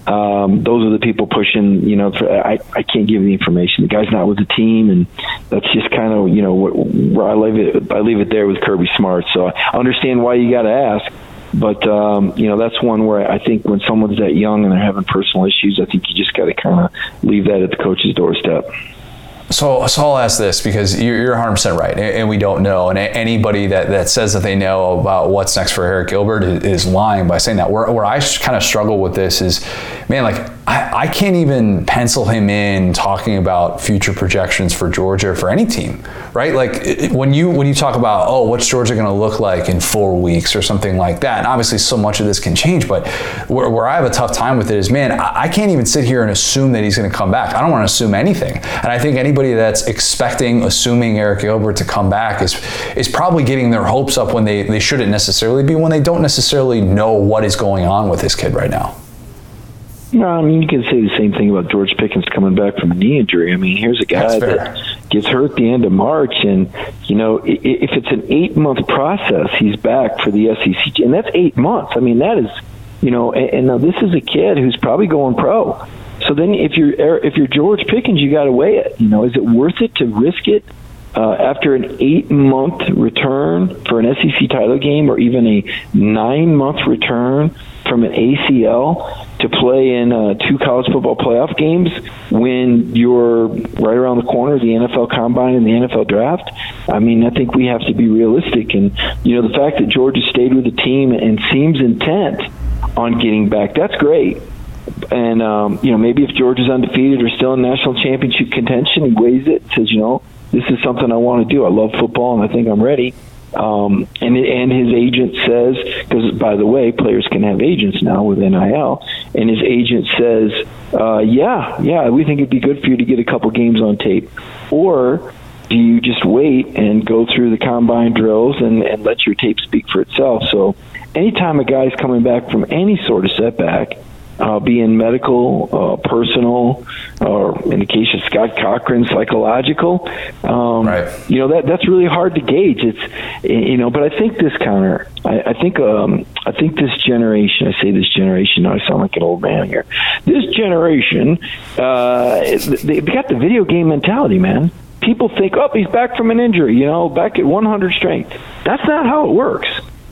Um, those are the people pushing. You know, for, I I can't give the information. The guy's not with the team, and that's just kind of you know where I leave it. I leave it there with Kirby Smart. So I understand why you got to ask. But um, you know, that's one where I think when someone's that young and they're having personal issues, I think you just got to kind of leave that at the coach's doorstep. So, so I'll ask this because you're, you're 100% right, and we don't know. And anybody that, that says that they know about what's next for Arik Gilbert is lying by saying that. Where, where I kind of struggle with this is, man, like I, I can't even pencil him in talking about future projections for Georgia for any team, right? Like when you when you talk about oh, what's Georgia going to look like in four weeks or something like that, and obviously so much of this can change. But where, where I have a tough time with it is, man, I, I can't even sit here and assume that he's going to come back. I don't want to assume anything, and I think anybody that's expecting, assuming Arik Gilbert to come back is is probably getting their hopes up when they they shouldn't necessarily be when they don't necessarily know what is going on with this kid right now. No, I mean you can say the same thing about George Pickens coming back from a knee injury. I mean, here's a guy that gets hurt at the end of March, and you know if it's an eight month process, he's back for the SEC, and that's eight months. I mean, that is, you know, and, and now this is a kid who's probably going pro. So then, if you're if you're George Pickens, you got to weigh it. You know, is it worth it to risk it uh, after an eight month return for an SEC title game, or even a nine month return from an ACL? to play in uh, two college football playoff games when you're right around the corner of the NFL Combine and the NFL Draft. I mean, I think we have to be realistic, and you know the fact that Georgia stayed with the team and seems intent on getting back, that's great. And um, you know, maybe if George is undefeated or still in national championship contention, he weighs it, says, you know, this is something I want to do. I love football, and I think I'm ready. Um, and and his agent says, because by the way, players can have agents now with NIL, and his agent says, uh, yeah, yeah, we think it'd be good for you to get a couple games on tape, or do you just wait and go through the combine drills and, and let your tape speak for itself? So, anytime a guy's coming back from any sort of setback, uh, being medical, uh, personal, or in the case of Scott Cochran, psychological. Um, right. You know that that's really hard to gauge. It's you know, but I think this counter. I, I think um, I think this generation. I say this generation. Now I sound like an old man here. This generation, uh, they, they got the video game mentality, man people think, oh, he's back from an injury, you know, back at 100 strength. That's not how it works.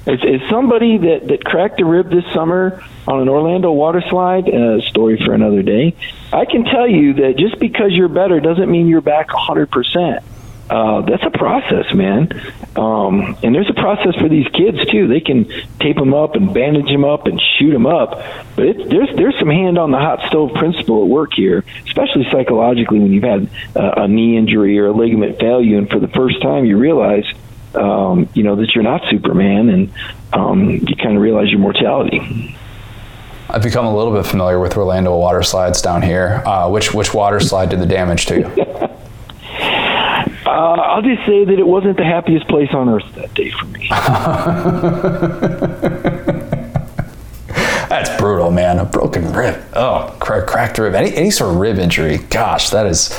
As somebody that, that cracked a rib this summer on an Orlando water slide, uh, story for another day, I can tell you that just because you're better doesn't mean you're back 100%. Uh, that's a process, man. Um, and there's a process for these kids too. They can tape them up and bandage them up and shoot them up, but it, there's there's some hand on the hot stove principle at work here, especially psychologically when you've had uh, a knee injury or a ligament failure, and for the first time you realize um, you know, that you're not Superman and um, you kind of realize your mortality. I've become a little bit familiar with Orlando water slides down here. Uh, which which water slide did the damage to you? uh, I'll just say that it wasn't the happiest place on earth that day for me. That's brutal, man. A broken rib. Oh, crack, cracked rib. Any, any sort of rib injury. Gosh, that is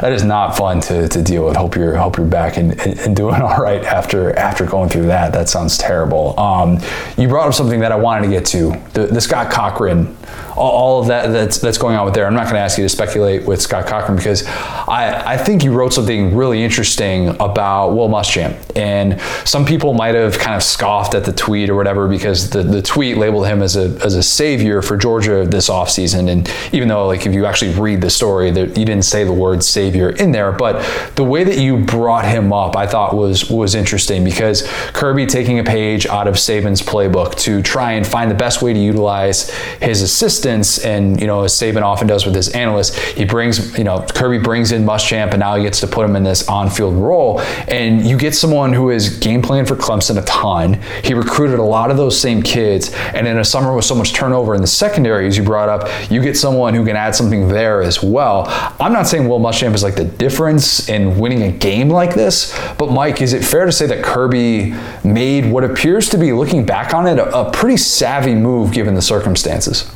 that is not fun to, to deal with. Hope you're hope you're back and, and doing all right after after going through that. That sounds terrible. Um, you brought up something that I wanted to get to. The, the Scott Cochran all, of that that's, that's going on with there. I'm not going to ask you to speculate with Scott Cochran because I, I think you wrote something really interesting about Will Muschamp. And some people might have kind of scoffed at the tweet or whatever because the, the tweet labeled him as a, as a savior for Georgia this offseason. And even though, like, if you actually read the story, that you didn't say the word savior in there, but the way that you brought him up, I thought was was interesting because Kirby taking a page out of Saban's playbook to try and find the best way to utilize his assistant and you know, as Saban often does with his analysts, he brings, you know, Kirby brings in Muschamp, and now he gets to put him in this on-field role. And you get someone who is game plan for Clemson a ton. He recruited a lot of those same kids, and in a summer with so much turnover in the secondary, as you brought up, you get someone who can add something there as well. I'm not saying Will Muschamp is like the difference in winning a game like this, but Mike, is it fair to say that Kirby made what appears to be, looking back on it, a, a pretty savvy move given the circumstances?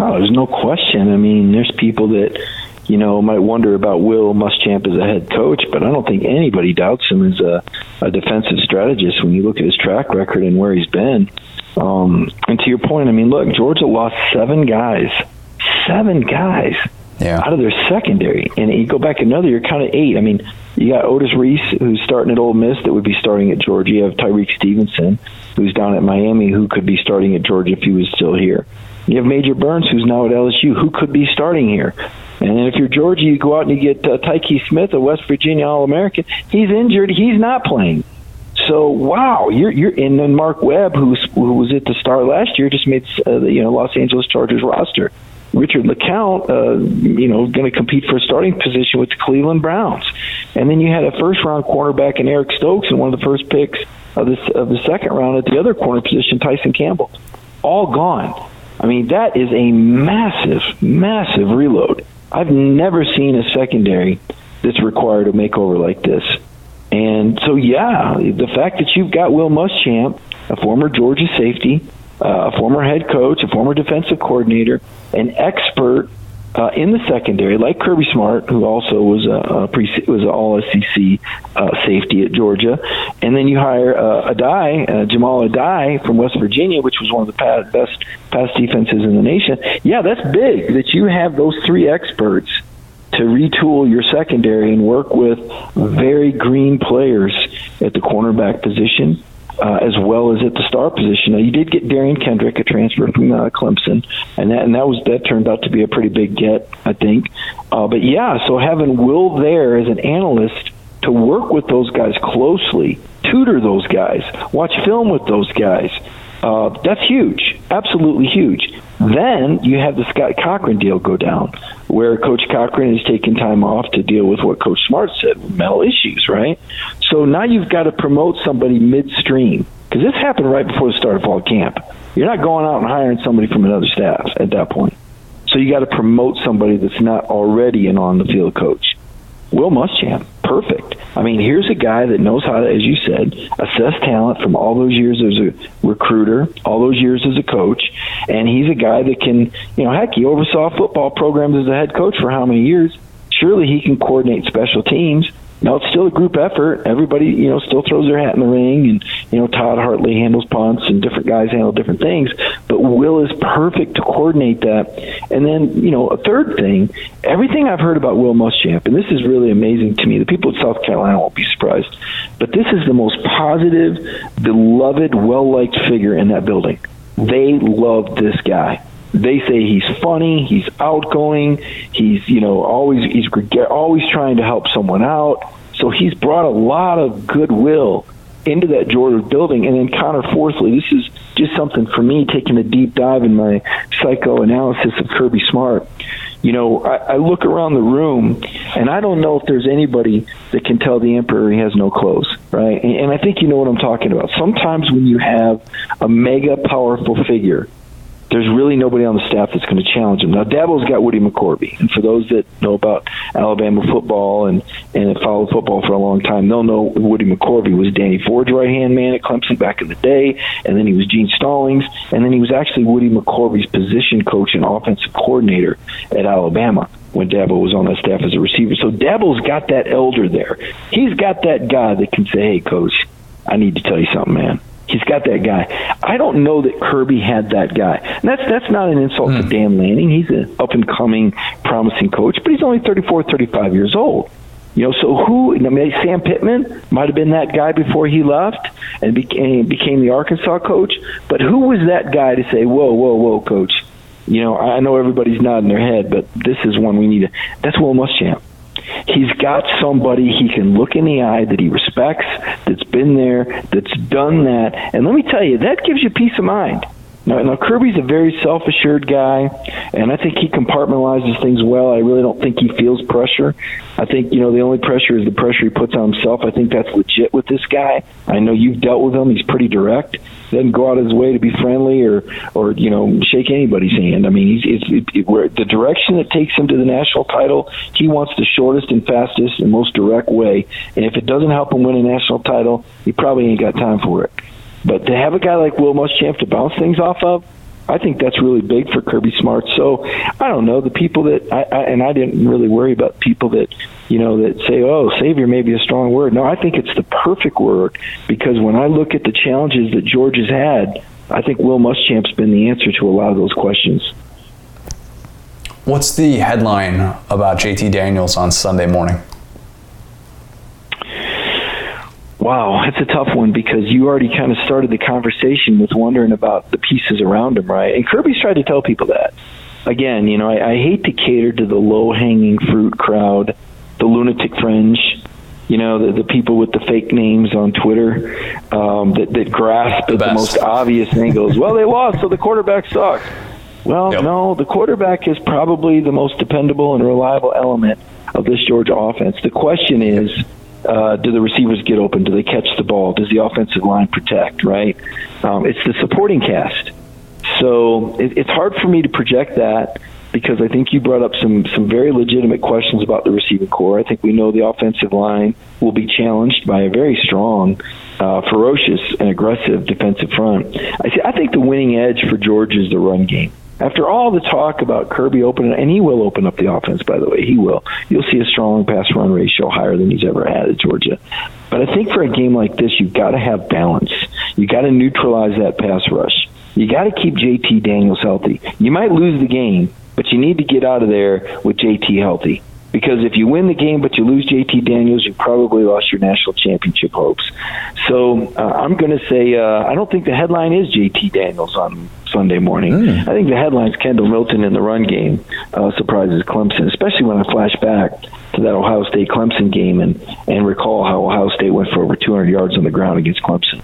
No, there's no question. I mean, there's people that you know might wonder about Will Muschamp as a head coach, but I don't think anybody doubts him as a, a defensive strategist when you look at his track record and where he's been. Um, and to your point, I mean, look, Georgia lost seven guys, seven guys yeah. out of their secondary, and you go back another year, kind of eight. I mean, you got Otis Reese, who's starting at Ole Miss, that would be starting at Georgia. You have Tyrique Stevenson, who's down at Miami, who could be starting at Georgia if he was still here. You have Major Burns, who's now at LSU, who could be starting here. And then if you're Georgia, you go out and you get uh, Tykee Smith, a West Virginia All American. He's injured. He's not playing. So wow, you're you're and then Mark Webb, who's who was at the start last year, just made uh, the you know Los Angeles Chargers roster. Richard LeCounte, uh, you know, going to compete for a starting position with the Cleveland Browns, and then you had a first round cornerback in Eric Stokes and one of the first picks of this of the second round at the other corner position, Tyson Campbell, all gone. I mean, that is a massive, massive reload. I've never seen a secondary that's required a makeover like this. And so, yeah, the fact that you've got Will Muschamp, a former Georgia safety, uh, a former head coach, a former defensive coordinator, an expert uh, in the secondary, like Kirby Smart, who also was a, a pre was an All SEC uh, safety at Georgia, and then you hire uh, Addae, uh, Jahmile Addae from West Virginia, which was one of the past, best pass defenses in the nation. Yeah, that's big that you have those three experts to retool your secondary and work with very green players at the cornerback position uh, as well as at the star position. Now, you did get Derion Kendrick, a transfer from uh, Clemson, and that and that was that turned out to be a pretty big get, I think. Uh, but yeah, so having Will there as an analyst to work with those guys closely, tutor those guys, watch film with those guys. Uh, that's huge, absolutely huge. Then you have the Scott Cochran deal go down, where Coach Cochran is taking time off to deal with what Coach Smart said, mental issues, right? So now you've got to promote somebody midstream because this happened right before the start of fall camp. You're not going out and hiring somebody from another staff at that point. So you got to promote somebody that's not already an on the field coach. Will Muschamp, perfect. I mean, here's a guy that knows how to, as you said, assess talent from all those years as a recruiter, all those years as a coach, and he's a guy that can, you know, heck, he oversaw football programs as a head coach for how many years? Surely he can coordinate special teams. Now it's still a group effort. Everybody, you know, still throws their hat in the ring, and you know Todd Hartley handles punts, and different guys handle different things. But Will is perfect to coordinate that. And then, you know, a third thing, everything I've heard about Will Muschamp, and this is really amazing to me. The people at South Carolina won't be surprised, but this is the most positive, beloved, well-liked figure in that building. They love this guy they say he's funny, he's outgoing, he's you know always he's always trying to help someone out. So he's brought a lot of goodwill into that Georgia building. And then Connor, fourthly, this is just something for me taking a deep dive in my psychoanalysis of Kirby Smart. You know, I, I look around the room, and I don't know if there's anybody that can tell the emperor he has no clothes, right? And, and I think you know what I'm talking about. Sometimes when you have a mega powerful figure there's really nobody on the staff that's going to challenge him. Now, Dabo's got Woody McCorvey, and for those that know about Alabama football and and have followed football for a long time, they'll know Woody McCorvey was Danny Ford's right hand man at Clemson back in the day, and then he was Gene Stallings, and then he was actually Woody McCorvey's position coach and offensive coordinator at Alabama when Dabo was on that staff as a receiver. So Dabo's got that elder there. He's got that guy that can say, "Hey, coach, I need to tell you something, man." He's got that guy. I don't know that Kirby had that guy. And that's that's not an insult to hmm. Dan Lanning. He's an up and coming, promising coach, but he's only 34, 35 years old. You know, so who? I mean, Sam Pittman might have been that guy before he left and became became the Arkansas coach. But who was that guy to say, "Whoa, whoa, whoa, coach"? You know, I know everybody's nodding their head, but this is one we need to. That's Will Muschamp. He's got somebody he can look in the eye that he respects, that's been there, that's done that. And let me tell you, that gives you peace of mind. Now, now Kirby's a very self-assured guy, and I think he compartmentalizes things well. I really don't think he feels pressure. I think you know the only pressure is the pressure he puts on himself. I think that's legit with this guy. I know you've dealt with him. He's pretty direct. Doesn't go out of his way to be friendly or or you know shake anybody's hand. I mean, he's it's, it, it, where the direction that takes him to the national title. He wants the shortest and fastest and most direct way. And if it doesn't help him win a national title, he probably ain't got time for it. But to have a guy like Will Muschamp to bounce things off of, I think that's really big for Kirby Smart. So I don't know the people that I, I and I didn't really worry about people that you know that say, "Oh, savior may be a strong word." No, I think it's the perfect word because when I look at the challenges that George has had, I think Will Muschamp's been the answer to a lot of those questions. What's the headline about JT Daniels on Sunday morning? Wow, that's a tough one because you already kind of started the conversation with wondering about the pieces around him, right? And Kirby's tried to tell people that. Again, you know, I, I hate to cater to the low hanging fruit crowd, the lunatic fringe, you know, the, the people with the fake names on Twitter um, that, that grasp the at the most obvious angles. well, they lost, so the quarterback sucks. Well, yep. no, the quarterback is probably the most dependable and reliable element of this Georgia offense. The question is, uh, do the receivers get open? Do they catch the ball? Does the offensive line protect? Right? Um, it's the supporting cast. So it, it's hard for me to project that because I think you brought up some some very legitimate questions about the receiving corps. I think we know the offensive line will be challenged by a very strong, uh, ferocious, and aggressive defensive front. I, see, I think the winning edge for George is the run game after all the talk about Kirby opening, and he will open up the offense, by the way, he will. You'll see a strong pass run ratio higher than he's ever had at Georgia. But I think for a game like this, you've got to have balance. You've got to neutralize that pass rush. You got to keep JT Daniels healthy. You might lose the game, but you need to get out of there with JT healthy. Because if you win the game but you lose JT Daniels, you probably lost your national championship hopes. So uh, I'm going to say uh, I don't think the headline is JT Daniels on Sunday morning. Mm. I think the headline is Kendall Milton in the run game uh, surprises Clemson, especially when I flash back to that Ohio State Clemson game and and recall how Ohio State went for over 200 yards on the ground against Clemson.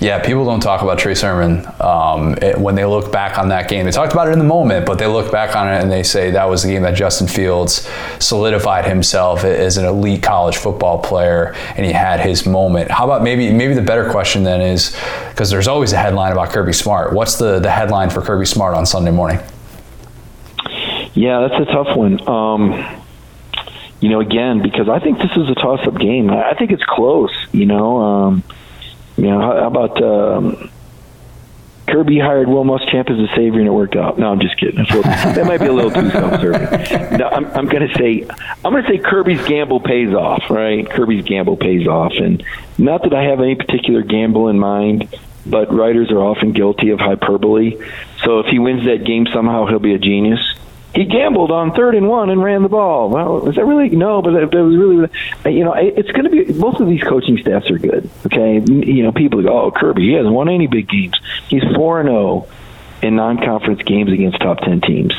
Yeah, people don't talk about Trey Sermon um, it, when they look back on that game. They talked about it in the moment, but they look back on it and they say that was the game that Justin Fields solidified himself as an elite college football player, and he had his moment. How about maybe maybe the better question then is because there's always a headline about Kirby Smart. What's the the headline for Kirby Smart on Sunday morning? Yeah, that's a tough one. Um, you know, again, because I think this is a toss-up game. I think it's close. You know. Um, you know, how, how about um, Kirby hired Will Muschamp as a savior and it worked out? No, I'm just kidding. Little, that might be a little too self-serving. No, I'm, I'm going to say I'm going to say Kirby's gamble pays off. Right? Kirby's gamble pays off, and not that I have any particular gamble in mind. But writers are often guilty of hyperbole. So if he wins that game somehow, he'll be a genius he gambled on third and one and ran the ball. Well, is that really no? But it, was really, you know, it's going to be. Both of these coaching staffs are good. Okay, you know, people go, oh, Kirby, he hasn't won any big games. He's four and zero oh in non-conference games against top ten teams.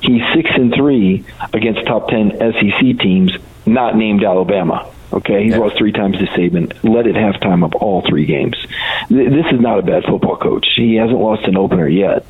He's six and three against top ten SEC teams, not named Alabama. Okay, he's yeah. lost three times to Saban. Led at halftime of all three games. This is not a bad football coach. He hasn't lost an opener yet.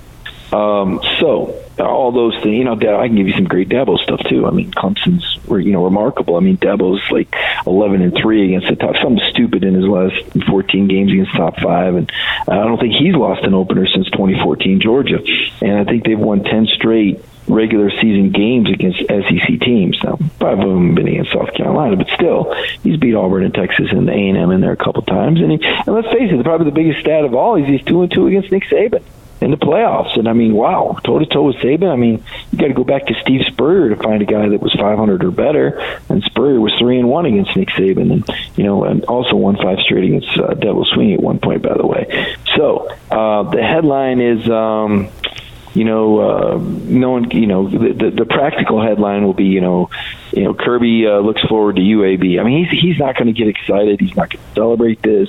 Um, so all those things, you know, I can give you some great Dabo stuff too. I mean, Clemson's you know remarkable. I mean, Dabo's like eleven and three against the top. Something stupid in his last fourteen games against top five, and I don't think he's lost an opener since 2014 Georgia. And I think they've won ten straight regular season games against SEC teams. Now, five of them have been against South Carolina, but still, he's beat Auburn and Texas and A and M in there a couple times. And, he, and let's face it, probably the biggest stat of all is he's two and two against Nick Saban in the playoffs. And I mean, wow, toe to toe with Saban. I mean, you got to go back to Steve Spurrier to find a guy that was 500 or better. And Spurrier was three and one against Nick Saban, and you know, and also won five straight against uh, Dabo Swinney at one point, by the way. So uh, the headline is. Um, you know, uh, no one, you know, the, the, the practical headline will be, you know, you know, Kirby uh, looks forward to UAB. I mean, he's he's not going to get excited. He's not going to celebrate this.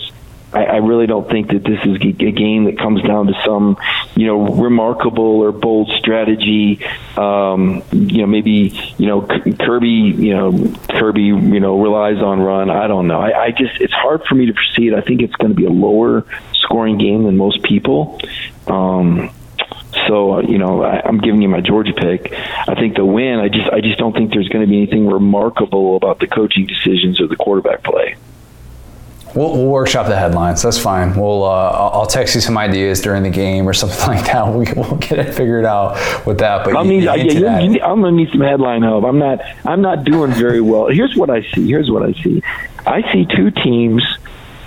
I, I really don't think that this is a game that comes down to some, you know, remarkable or bold strategy. Um, you know, maybe you know Kirby, you know Kirby, you know relies on run. I don't know. I, I just it's hard for me to proceed. I think it's going to be a lower scoring game than most people. Um, so you know, I, I'm giving you my Georgia pick. I think the win. I just I just don't think there's going to be anything remarkable about the coaching decisions or the quarterback play. We'll, we'll, workshop the headlines. That's fine. We'll uh, I'll text you some ideas during the game or something like that. We, will get it figured out with that. But I mean, yeah, you, you, I'm gonna need some headline help. I'm not I'm not doing very well. Here's what I see. Here's what I see. I see two teams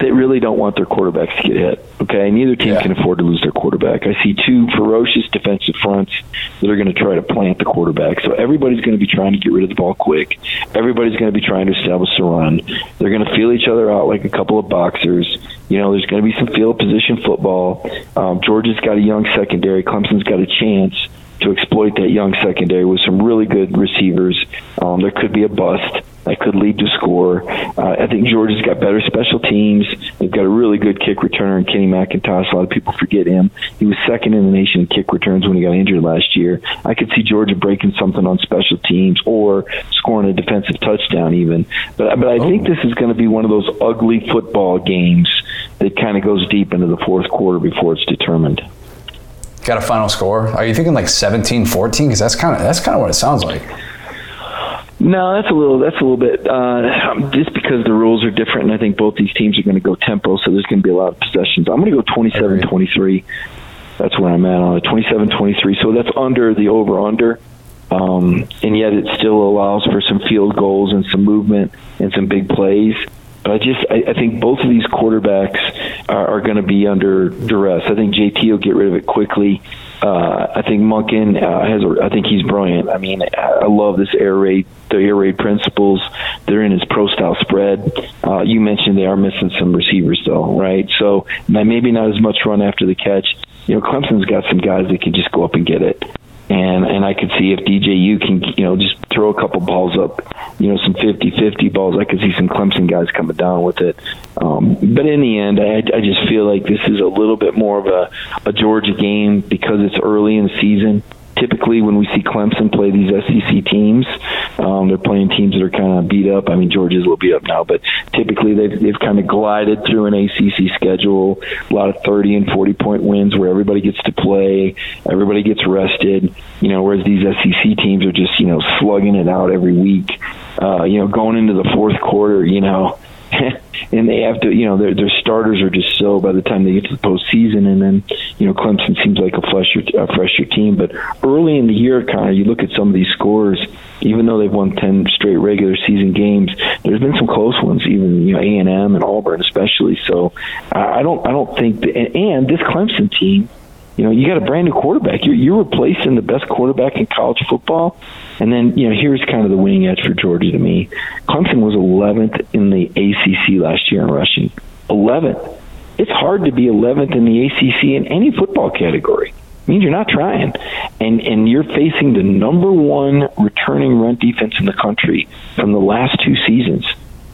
that really don't want their quarterbacks to get hit. Okay, neither team yeah. can afford to lose their quarterback. I see two ferocious defensive fronts that are going to try to plant the quarterback. So everybody's going to be trying to get rid of the ball quick. Everybody's going to be trying to establish a run. They're going to feel each other out like a couple of boxers. You know, there's going to be some field position football. Um, Georgia's got a young secondary. Clemson's got a chance to exploit that young secondary with some really good receivers. Um, there could be a bust that could lead to score. Uh, I think Georgia's got better special teams. They've got a really good kick returner in Kenny McIntosh. A lot of people forget him. He was second in the nation in kick returns when he got injured last year. I could see Georgia breaking something on special teams or scoring a defensive touchdown even. But but I oh. think this is going to be one of those ugly football games that kind of goes deep into the fourth quarter before it's determined. Got a final score? Are you thinking like 17-14? Because that's kind of that's kind of what it sounds like. No, that's a little. That's a little bit. Uh, just because the rules are different, and I think both these teams are going to go tempo, so there's going to be a lot of possessions. I'm going to go 27-23. That's where I'm at on it. 27-23. So that's under the over/under, um, and yet it still allows for some field goals and some movement and some big plays. But I just I, I think both of these quarterbacks are, are going to be under duress. I think JT will get rid of it quickly. Uh, I think Monken uh, has. A, I think he's brilliant. I mean, I love this air raid, the air raid principles. They're in his pro style spread. Uh, you mentioned they are missing some receivers though, right? So maybe not as much run after the catch. You know, Clemson's got some guys that can just go up and get it and and I could see if DJU can you know just throw a couple balls up, you know some 50-50 balls. I could see some Clemson guys coming down with it. Um, but in the end, I, I just feel like this is a little bit more of a, a Georgia game because it's early in the season typically when we see Clemson play these SEC teams, um, they're playing teams that are kind of beat up. I mean, Georgia's a little beat up now, but typically they've, they've kind of glided through an ACC schedule, a lot of 30 and 40 point wins where everybody gets to play, everybody gets rested, you know, whereas these SEC teams are just, you know, slugging it out every week. Uh, you know, going into the fourth quarter, you know, and they have to, you know, their their starters are just so by the time they get to the postseason, and then you know Clemson seems like a fresher a fresher team. But early in the year, kind of, you look at some of these scores. Even though they've won ten straight regular season games, there's been some close ones. Even you know A and M and Auburn, especially. So I don't I don't think that, and this Clemson team you know, you got a brand new quarterback. You're, you're replacing the best quarterback in college football. And then, you know, here's kind of the winning edge for Georgia to me. Clemson was 11th in the ACC last year in rushing. 11th. It's hard to be 11th in the ACC in any football category. It means you're not trying. And and you're facing the number one returning run defense in the country from the last two seasons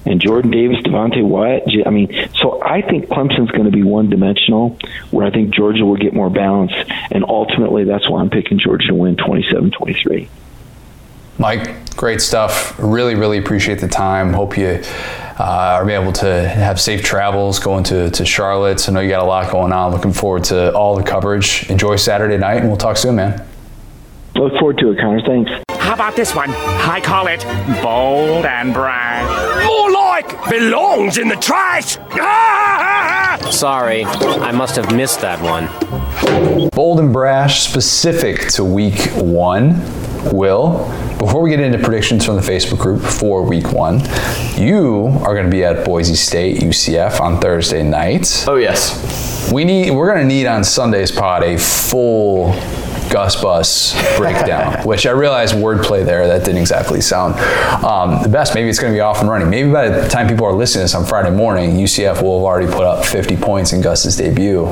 and Jordan Davis, Devonte Wyatt. I mean, so I think Clemson's going to be one dimensional, where I think Georgia will get more balance, and ultimately that's why I'm picking Georgia to win 27-23. Mike, great stuff. Really, really appreciate the time. Hope you uh, are able to have safe travels going to, to Charlotte. I know you got a lot going on. Looking forward to all the coverage. Enjoy Saturday night, and we'll talk soon, man. Look forward to it, Connor. Thanks. How about this one? I call it bold and brash. More like belongs in the trash. Sorry, I must have missed that one. Bold and brash, specific to week one. Will, before we get into predictions from the Facebook group for week one, you are going to be at Boise State UCF on Thursday night. Oh yes. We need. We're going to need on Sunday's pod a full Gus Bus breakdown, which I realized wordplay there that didn't exactly sound um, the best. Maybe it's going to be off and running. Maybe by the time people are listening to this on Friday morning, UCF will have already put up 50 points in Gus's debut.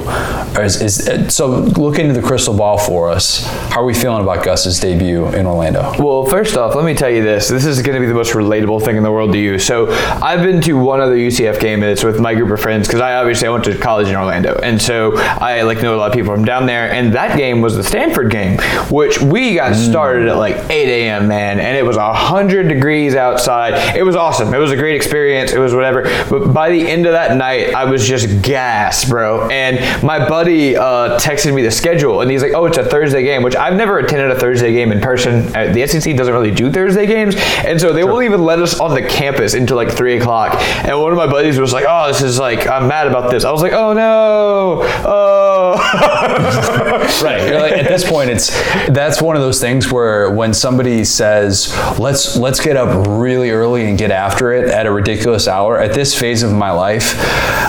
Is, is, so look into the crystal ball for us. How are we feeling about Gus's debut in Orlando? Well, first off, let me tell you this. This is going to be the most relatable thing in the world to you. So I've been to one other UCF game, and it's with my group of friends because I obviously I went to college in Orlando, and so I like know a lot of people from down there. And that game was the Stanford game, which we got started at like 8 a.m. man, and it was 100 degrees outside. It was awesome. It was a great experience. It was whatever. But by the end of that night, I was just gassed, bro. And my buddy uh, texted me the schedule, and he's like, "Oh, it's a Thursday game," which I've never attended a Thursday game in person. Uh, the SEC doesn't really do Thursday games, and so they won't even let us on the campus until like three o'clock. And one of my buddies was like, "Oh, this is like I'm mad about this." I was like, "Oh no, oh." right. You're like, at this point, it's that's one of those things where when somebody says, "Let's let's get up really early and get after it at a ridiculous hour," at this phase of my life,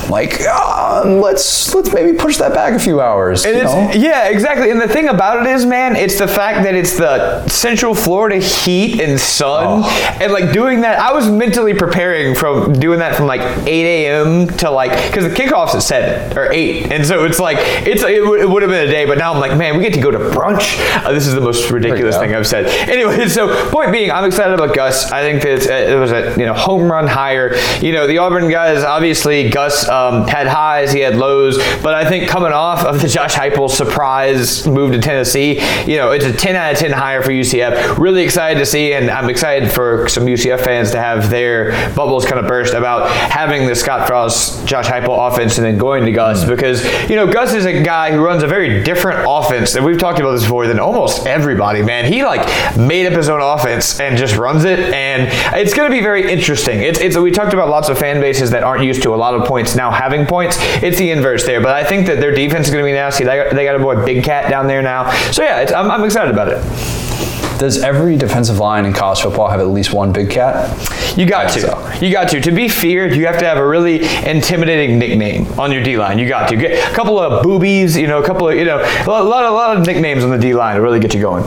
I'm like, "Ah, let's let's maybe push that back a few hours. And you it's, know? yeah, exactly. And the thing about it is, man, it's the fact that it's the Central Florida heat and sun, Oh. and like doing that. I was mentally preparing from doing that from like 8 a.m. to like because the kickoff's at seven or eight, and so it's like it's it, would- it would have been a day, but now I'm like, man, we get to go to brunch. Uh, this is the most ridiculous thing I've said. Anyway, so point being, I'm excited about Gus. I think that uh, it was a you know home run hire. You know, the Auburn guys obviously Gus um, had highs, he had lows, but I think coming off of the Josh Heupel surprise move to Tennessee, you know, it's a 10 out of 10 hire for UCF. Really excited to see, and I'm excited for some UCF fans to have their bubbles kind of burst about having the Scott Frost, Josh Heupel offense and then going to Gus because you know Gus is a guy who runs a very different offense, and we've talked about this before than almost everybody. Man, he like made up his own offense and just runs it, and it's going to be very interesting. It's, it's we talked about lots of fan bases that aren't used to a lot of points now having points. It's the inverse there, but I think that their defense is going to be nasty. They got, they got a boy Big Cat down there now, so yeah, I'm, I'm excited about it. Does every defensive line in college football have at least one big cat? You got to. so. You got to. To be feared, you have to have a really intimidating nickname on your D line. You got to get a couple of boobies. You know, a couple of you know, a lot, a lot, a lot of nicknames on the D line to really get you going.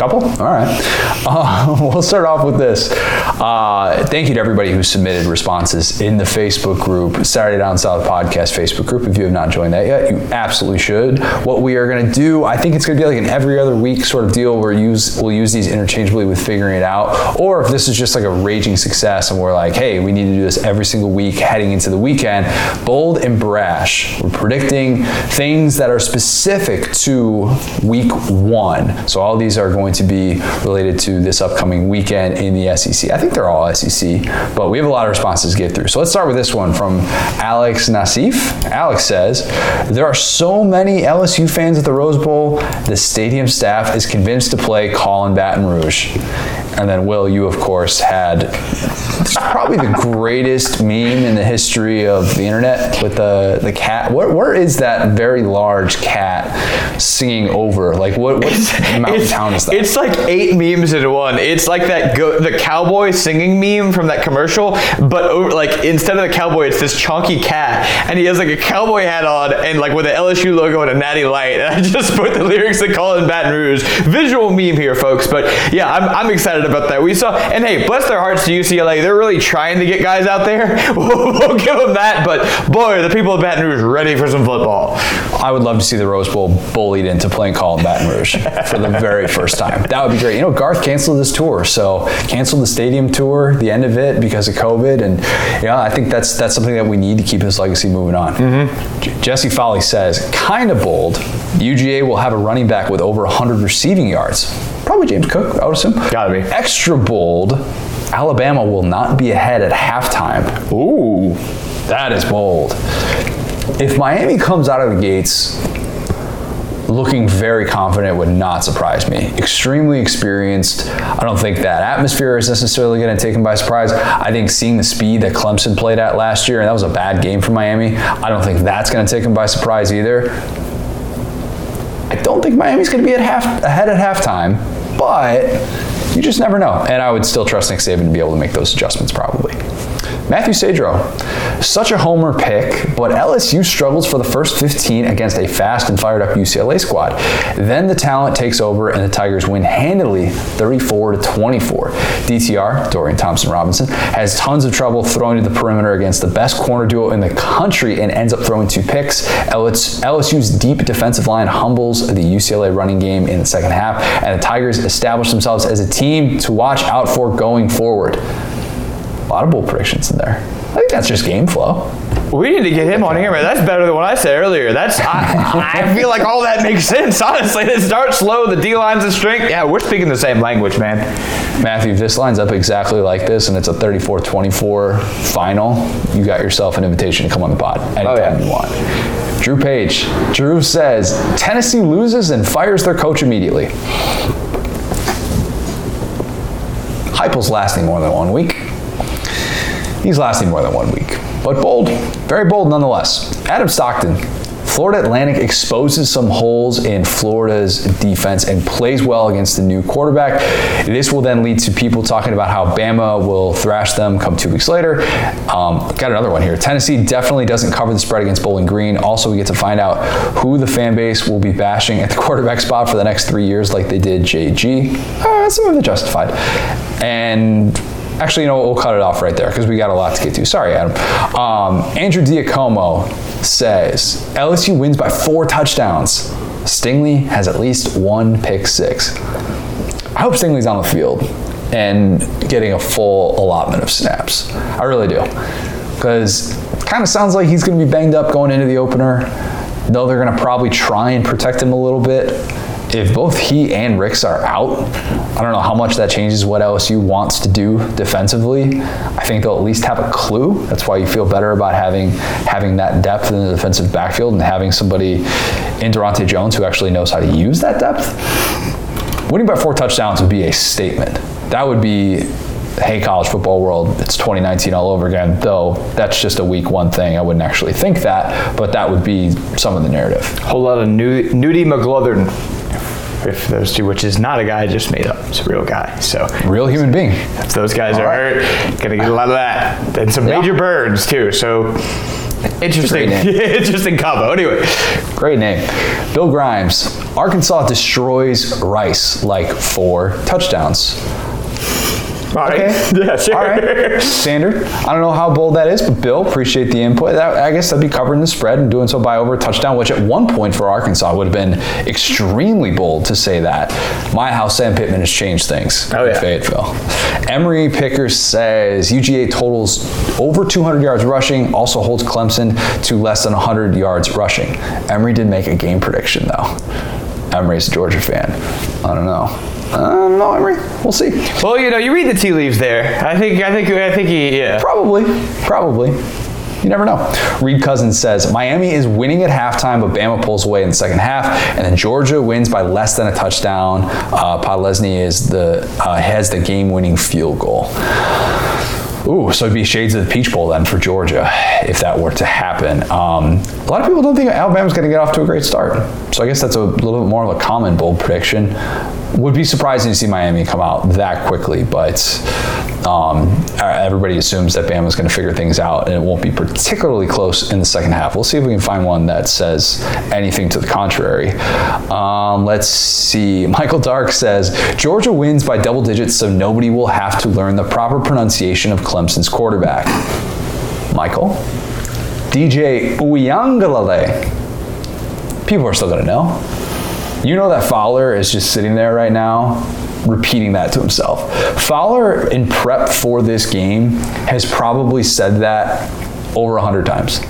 Couple? All right. Uh, we'll start off with this. Uh, thank you to everybody who submitted responses in the Facebook group, Saturday Down South Podcast Facebook group. If you have not joined that yet, you absolutely should. What we are going to do, I think it's going to be like an every other week sort of deal where use, we'll use these interchangeably with figuring it out. Or if this is just like a raging success and we're like, hey, we need to do this every single week heading into the weekend, bold and brash. We're predicting things that are specific to week one. So all these are going to be related to this upcoming weekend in the SEC. I think they're all SEC, but we have a lot of responses to get through. So let's start with this one from Alex Nassif. Alex says, There are so many LSU fans at the Rose Bowl, the stadium staff is convinced to play Callin' Baton Rouge. And then, Will, you of course had probably the greatest meme in the history of the internet with the the cat. Where, where is that very large cat singing over? Like what, what mountain It's, town is that? It's like eight memes in one. It's like that go, the cowboy singing meme from that commercial, but over, like instead of the cowboy, it's this chunky cat, and he has like a cowboy hat on and like with an LSU logo and a natty light. And I just put the lyrics to Callin' Baton Rouge. Visual meme here, folks. But yeah, I'm, I'm excited about that. We saw, and hey, bless their hearts to UCLA. They're really trying to get guys out there. we'll, we'll give them that. But boy, the people of Baton Rouge ready for some football. I would love to see the Rose Bowl bullied into playing Callin' Baton Rouge for the very first time. That would be great. You know, Garth canceled his tour, so canceled the stadium tour, the end of it because of COVID, and yeah, I think that's that's something that we need to keep his legacy moving on. Mm-hmm. J- Jesse Foley says, kind of bold. UGA will have a running back with over 100 receiving yards. probably James Cook, I would assume. Gotta be. Extra bold. Alabama will not be ahead at halftime. Ooh. That is bold. If Miami comes out of the gates looking very confident would not surprise me. Extremely experienced. I don't think that atmosphere is necessarily going to take him by surprise. I think seeing the speed that Clemson played at last year, and that was a bad game for Miami, I don't think that's going to take him by surprise either. I don't think Miami's going to be at half, ahead at halftime, but you just never know. And I would still trust Nick Saban to be able to make those adjustments probably. Matthew Sadro, such a homer pick, but LSU struggles for the first 15 against a fast and fired up UCLA squad. Then the talent takes over and the Tigers win handily 34 to 24. DTR, Dorian Thompson Robinson, has tons of trouble throwing to the perimeter against the best corner duo in the country and ends up throwing two picks. LSU's deep defensive line humbles the UCLA running game in the second half, and the Tigers establish themselves as a team to watch out for going forward. A lot of bold predictions in there. I think that's just game flow. We need to get him on here, man. That's better than what I said earlier. That's I, I feel like all that makes sense. Honestly, it starts slow. The D line's a strength. Yeah, we're speaking the same language, man. Matthew, if this lines up exactly like this and it's a 34-24 final, you got yourself an invitation to come on the pod anytime Oh, yeah. you want. Drew Page. Drew says Tennessee loses and fires their coach immediately. Heupel's lasting more than one week. He's lasting more than one week, but bold, very bold nonetheless. Adam Stockton, Florida Atlantic exposes some holes in Florida's defense and plays well against the new quarterback. This will then lead to people talking about how Bama will thrash them come two weeks later. Um, got another one here. Tennessee definitely doesn't cover the spread against Bowling Green. Also, we get to find out who the fan base will be bashing at the quarterback spot for the next three years, like they did JG. Uh, some of it justified. And Actually, you know? We'll cut it off right there because we got a lot to get to. Sorry, Adam. Um, Andrew Diacomo says LSU wins by four touchdowns. Stingley has at least one pick six. I hope Stingley's on the field and getting a full allotment of snaps. I really do. Because kind of sounds like he's going to be banged up going into the opener. Though they're going to probably try and protect him a little bit. If both he and Ricks are out, I don't know how much that changes what LSU wants to do defensively. I think they'll at least have a clue. That's why you feel better about having having that depth in the defensive backfield and having somebody in Daronte Jones who actually knows how to use that depth. Winning by four touchdowns would be a statement. That would be, hey, college football world, it's 2019 all over again. Though that's just a week one thing. I wouldn't actually think that, but that would be some of the narrative. Whole lot of nu- Nudie McGlothern. If those two, which is not a guy I just made up, it's a real guy. So Real human being. if those guys All are right. hurt, gonna get a lot of that, and some Yeah. Major Burns too. So interesting, interesting combo. Anyway, Great name. Bill Grimes. Arkansas destroys Rice like four touchdowns. All right, Okay. yeah, sure. All right. Standard. I don't know how bold that is, but Bill, appreciate the input. That, I guess that'd be covering the spread and doing so by over a touchdown, which at one point for Arkansas would have been extremely bold to say that. My house, Sam Pittman has changed things Oh, yeah. Fayetteville. Emery Pickers says UGA totals over 200 yards rushing, also holds Clemson to less than 100 yards rushing. Emery did make a game prediction, though. Emery's a Georgia fan. I don't know. I don't know, Emery. We'll see. Well, you know, you read the tea leaves there. I think, I think, I think he, yeah. Probably. Probably. You never know. Reed Cousins says Miami is winning at halftime, but Bama pulls away in the second half, and then Georgia wins by less than a touchdown. Uh, Podlesny is the uh, has the game-winning field goal. Ooh, so it'd be shades of the Peach Bowl then for Georgia if that were to happen. Um, a lot of people don't think Alabama's going to get off to a great start, so I guess that's a little bit more of a common bold prediction. Would be surprising to see Miami come out that quickly, but um, everybody assumes that Bama's going to figure things out, and it won't be particularly close in the second half. We'll see if we can find one that says anything to the contrary. Um, let's see. Michael Dark says Georgia wins by double digits, so nobody will have to learn the proper pronunciation of Clemson's quarterback. Michael, DJ Uiagalelei. People are still going to know. You know that Fowler is just sitting there right now repeating that to himself. Fowler, in prep for this game, has probably said that over a hundred times.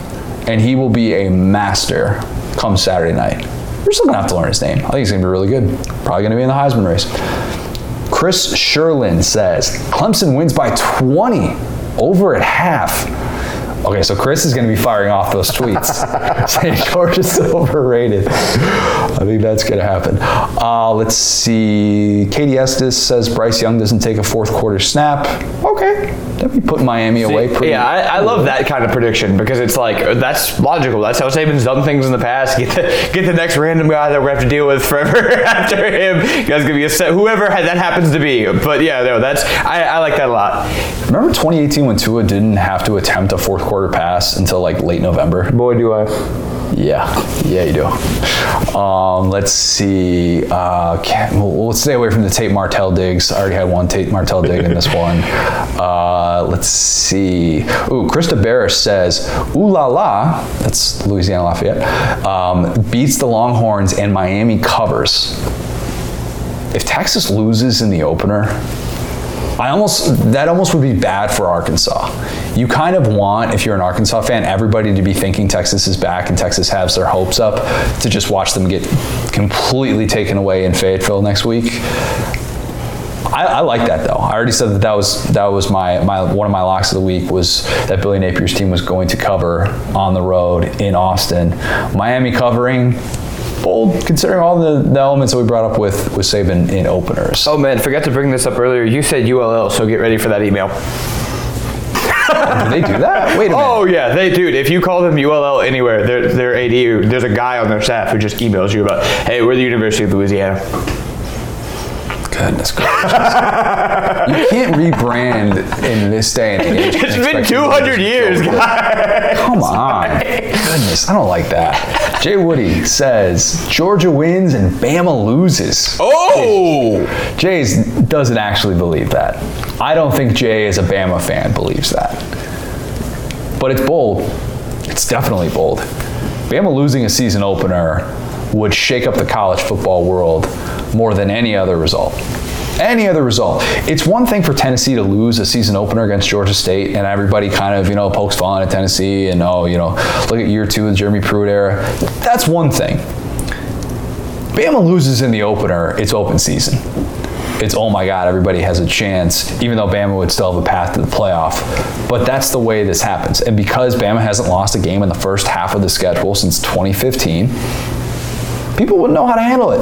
And he will be a master come Saturday night. We're still gonna have to learn his name. I think he's gonna be really good. Probably gonna be in the Heisman race. Chris Sherlin says Clemson wins by 20 over at half. Okay, so Chris is going to be firing off those tweets saying Georgia's overrated. I think that's going to happen. Uh, let's see. Katie Estes says Bryce Young doesn't take a fourth quarter snap. Okay, that'd put putting Miami away pretty. Yeah, I, I love that kind of prediction because it's like that's logical. That's how Saban's done things in the past. Get the, get the next random guy that we're gonna have to deal with forever after him. Guys gonna be a set whoever that happens to be. But yeah, no, that's I, I like that a lot. Remember 2018 when Tua didn't have to attempt a fourth quarter pass until like late November? Boy, do I. Yeah, yeah, you do. Um, let's see. Uh, can't, well, let's stay away from the Tate Martell digs. I already had one Tate Martell dig in this one. Uh, let's see. Ooh, Krista Barris says, "Ooh la la." That's Louisiana Lafayette. Um, beats the Longhorns and Miami covers. If Texas loses in the opener, I almost that almost would be bad for Arkansas. You kind of want, if you're an Arkansas fan, everybody to be thinking Texas is back and Texas has their hopes up to just watch them get completely taken away in Fayetteville next week. I, I, like that though. I already said that that was that was my, my one of my locks of the week was that Billy Napier's team was going to cover on the road in Austin. Miami covering bold considering all the, the elements that we brought up with with Saban in openers. Oh man, forgot to bring this up earlier. You said ULL, so get ready for that email. do they do that? Wait a minute. Oh yeah, they do. If you call them ULL anywhere, their their AD, there's a guy on their staff who just emails you about, hey, we're the University of Louisiana. Goodness gracious. you can't rebrand in this day and age. It's been 200 years, guys. Come on. Goodness, I don't like that. Jay Woody says Georgia wins and Bama loses. Oh! Jay doesn't actually believe that. I don't think Jay, as a Bama fan, believes that. But it's bold. It's definitely bold. Bama losing a season opener would shake up the college football world more than any other result. Any other result. It's one thing for Tennessee to lose a season opener against Georgia State, and everybody kind of, you know, pokes fun at Tennessee and, oh, you know, look at year two of the Jeremy Pruitt era. That's one thing. Bama loses in the opener, it's open season. It's, oh my God, everybody has a chance, even though Bama would still have a path to the playoff. But that's the way this happens. And because Bama hasn't lost a game in the first half of the schedule since 2015, people wouldn't know how to handle it.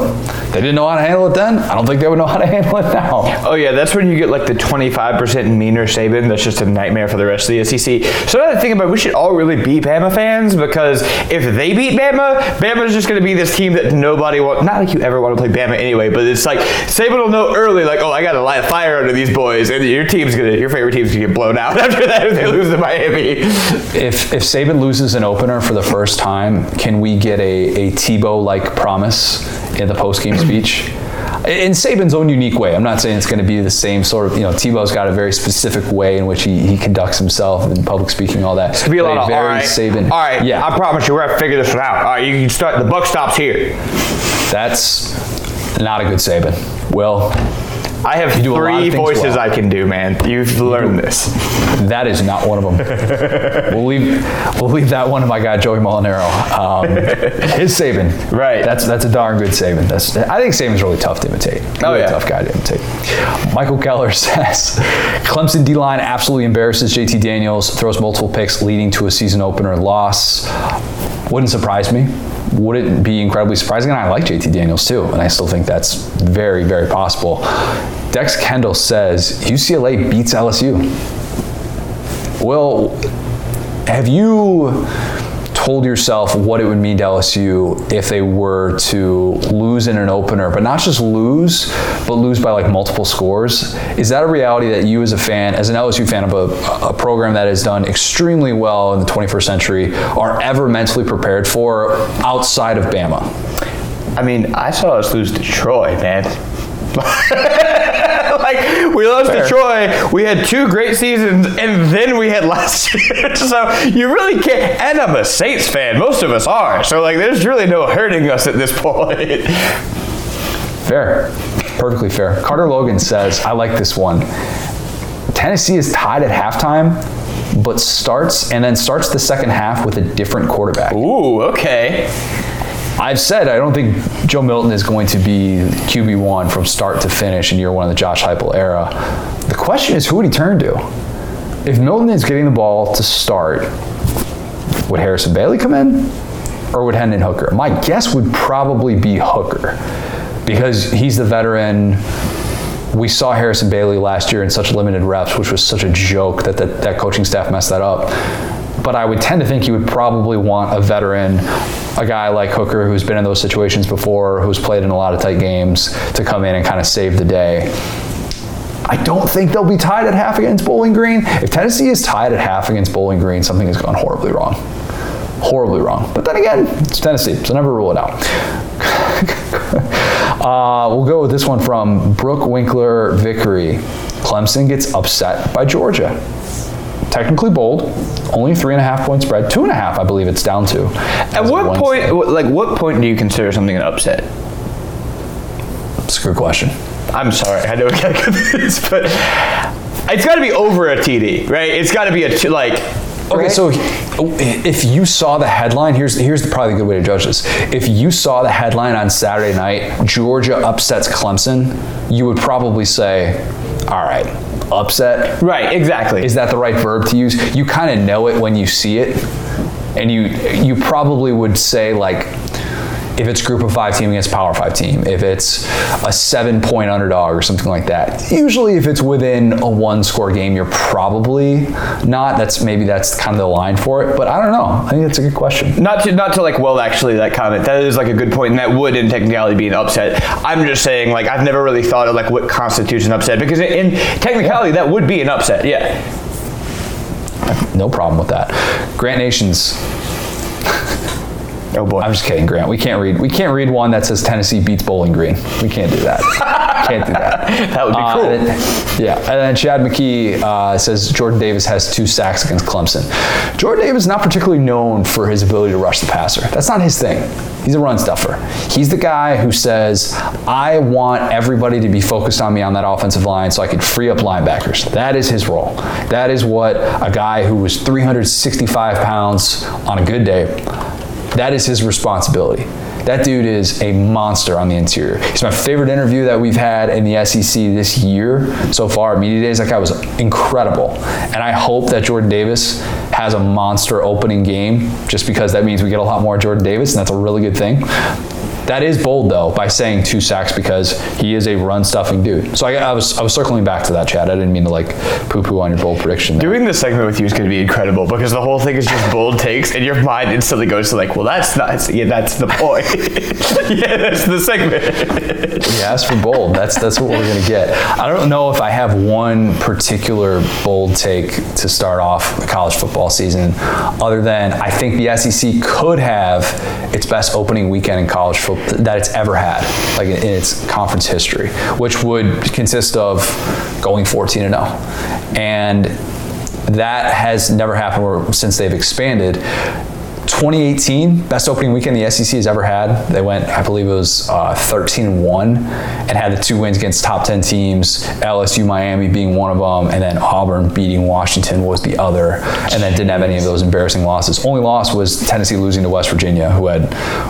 They didn't know how to handle it then. I don't think they would know how to handle it now. Oh yeah, that's when you get like the 25% meaner Saban. That's just a nightmare for the rest of the SEC. So now I think about, it, we should all really be Bama fans because if they beat Bama, Bama's just going to be this team that nobody wants. Not like you ever want to play Bama anyway, but it's like Saban will know early, like, oh, I got to light a fire under these boys, and your team's gonna, your favorite team's gonna get blown out after that if they lose to Miami. If if Saban loses an opener for the first time, can we get a a Tebow like promise in the post game speech? In Saban's own unique way. I'm not saying it's going to be the same sort of, you know, Tebow's got a very specific way in which he, he conducts himself in public speaking, all that. It's gonna be a lot of very all right, Saban. All right, yeah. I promise you, we're gonna figure this one out. All right, you can start. The buck stops here. That's not a good Saban. Will, I have You do a lot of three voices well. I can do, man. You've learned this. that is not one of them. we'll leave we'll leave that one to my guy Joey Molinaro. Um, his Saban, Right. That's that's a darn good Saban. That's I think Saban's really tough to imitate. Oh, Really yeah. tough guy to imitate. Michael Keller says Clemson D line absolutely embarrasses JT Daniels, throws multiple picks, leading to a season opener loss. Wouldn't surprise me. Wouldn't be incredibly surprising. And I like JT Daniels too, and I still think that's very, very possible. Dex Kendall says UCLA beats LSU. Well, have you told yourself what it would mean to LSU if they were to lose in an opener, but not just lose, but lose by like multiple scores? Is that a reality that you, as a fan, as an LSU fan of a, a program that has done extremely well in the 21st century, are ever mentally prepared for outside of Bama? I mean, I saw us lose to Troy, man. like we lost Fair. to Troy. We had two great seasons, and then we had last year. so you really can't. And I'm a Saints fan. Most of us are. So like, there's really no hurting us at this point. Fair. Perfectly fair. Carter Logan says, I like this one. Tennessee is tied at halftime, but starts and then starts the second half with a different quarterback. Ooh, okay. I've said I don't think Joe Milton is going to be QB one from start to finish in year one of the Josh Heupel era. The question is, who would he turn to? If Milton is getting the ball to start, would Harrison Bailey come in, or would Hendon Hooker? My guess would probably be Hooker, because he's the veteran. We saw Harrison Bailey last year in such limited reps, which was such a joke that that, that coaching staff messed that up but I would tend to think you would probably want a veteran, a guy like Hooker who's been in those situations before, who's played in a lot of tight games, to come in and kind of save the day. I don't think they'll be tied at half against Bowling Green. If Tennessee is tied at half against Bowling Green, something has gone horribly wrong. Horribly wrong. But then again, it's Tennessee, so never rule it out. uh, we'll go with this one from Brooke Winkler Vickery. Clemson gets upset by Georgia technically bold, only three and a half point spread, two and a half, I believe it's down to. At what point, like, what point do you consider something an upset? It's a good question. I'm sorry, I know we gotta go through this, but it's got to be over a TD, right? It's got to be a like. Okay, right? so oh, if you saw the headline, here's here's probably a good way to judge this. If you saw the headline on Saturday night, Georgia upsets Clemson, you would probably say, "All right, upset." right, exactly. Is that the right verb to use? You kind of know it when you see it, and you you probably would say like, if it's group of five team against power five team, if it's a seven point underdog or something like that. Usually, if it's within a one score game, you're probably not. That's maybe that's kind of the line for it. But I don't know. I think that's a good question. not to not to like well actually that comment that is like a good point and that would in technicality be an upset i'm just saying like i've never really thought of like what constitutes an upset because in technicality that would be an upset yeah No problem with that. Grant Nations. Oh boy I'm just kidding, Grant. We can't read. We can't read one that says Tennessee beats Bowling Green. We can't do that. can't do that. that would be Uh, cool and then- yeah, and then Chad McKee uh, says Jordan Davis has two sacks against Clemson. Jordan Davis is not particularly known for his ability to rush the passer. That's not his thing. He's a run stuffer. He's the guy who says, "I want everybody to be focused on me on that offensive line, so I can free up linebackers." That is his role. That is what a guy who was 365 pounds on a good day. That is his responsibility. That dude is a monster on the interior. He's my favorite interview that we've had in the SEC this year so far. Media days, that guy was incredible. And I hope that Jordan Davis has a monster opening game, just because that means we get a lot more Jordan Davis, and that's a really good thing. That is bold though by saying two sacks because he is a run stuffing dude. So I, I was I was circling back to that chat. I didn't mean to like poo poo on your bold prediction. there. Doing this segment with you is going to be incredible because the whole thing is just bold takes, and your mind instantly goes to like, well, that's not. Yeah, that's the point. yeah, that's the segment. yeah, asked for bold. That's that's what we're gonna get. I don't know if I have one particular bold take to start off the college football season, other than I think the SEC could have its best opening weekend in college football that it's ever had, like in, in its conference history, which would consist of going 14 and 0, and that has never happened since they've expanded. 2018, best opening weekend the SEC has ever had. They went, I believe it was uh, 13 and 1, and had the two wins against top 10 teams, LSU Miami being one of them, and then Auburn beating Washington was the other, and then didn't have any of those embarrassing losses. Only loss was Tennessee losing to West Virginia, who had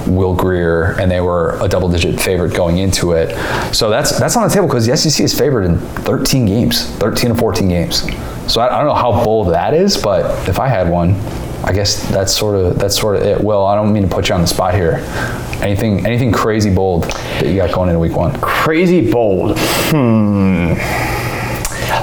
Will Grier, and they were a double digit favorite going into it. So that's that's on the table because the SEC is favored in 13 games, 13 or 14 games. So I, I don't know how bold that is, but if I had one, I guess that's sort of that's sort of it. Will, I don't mean to put you on the spot here. Anything anything crazy bold that you got going into week one? Crazy bold. Hmm.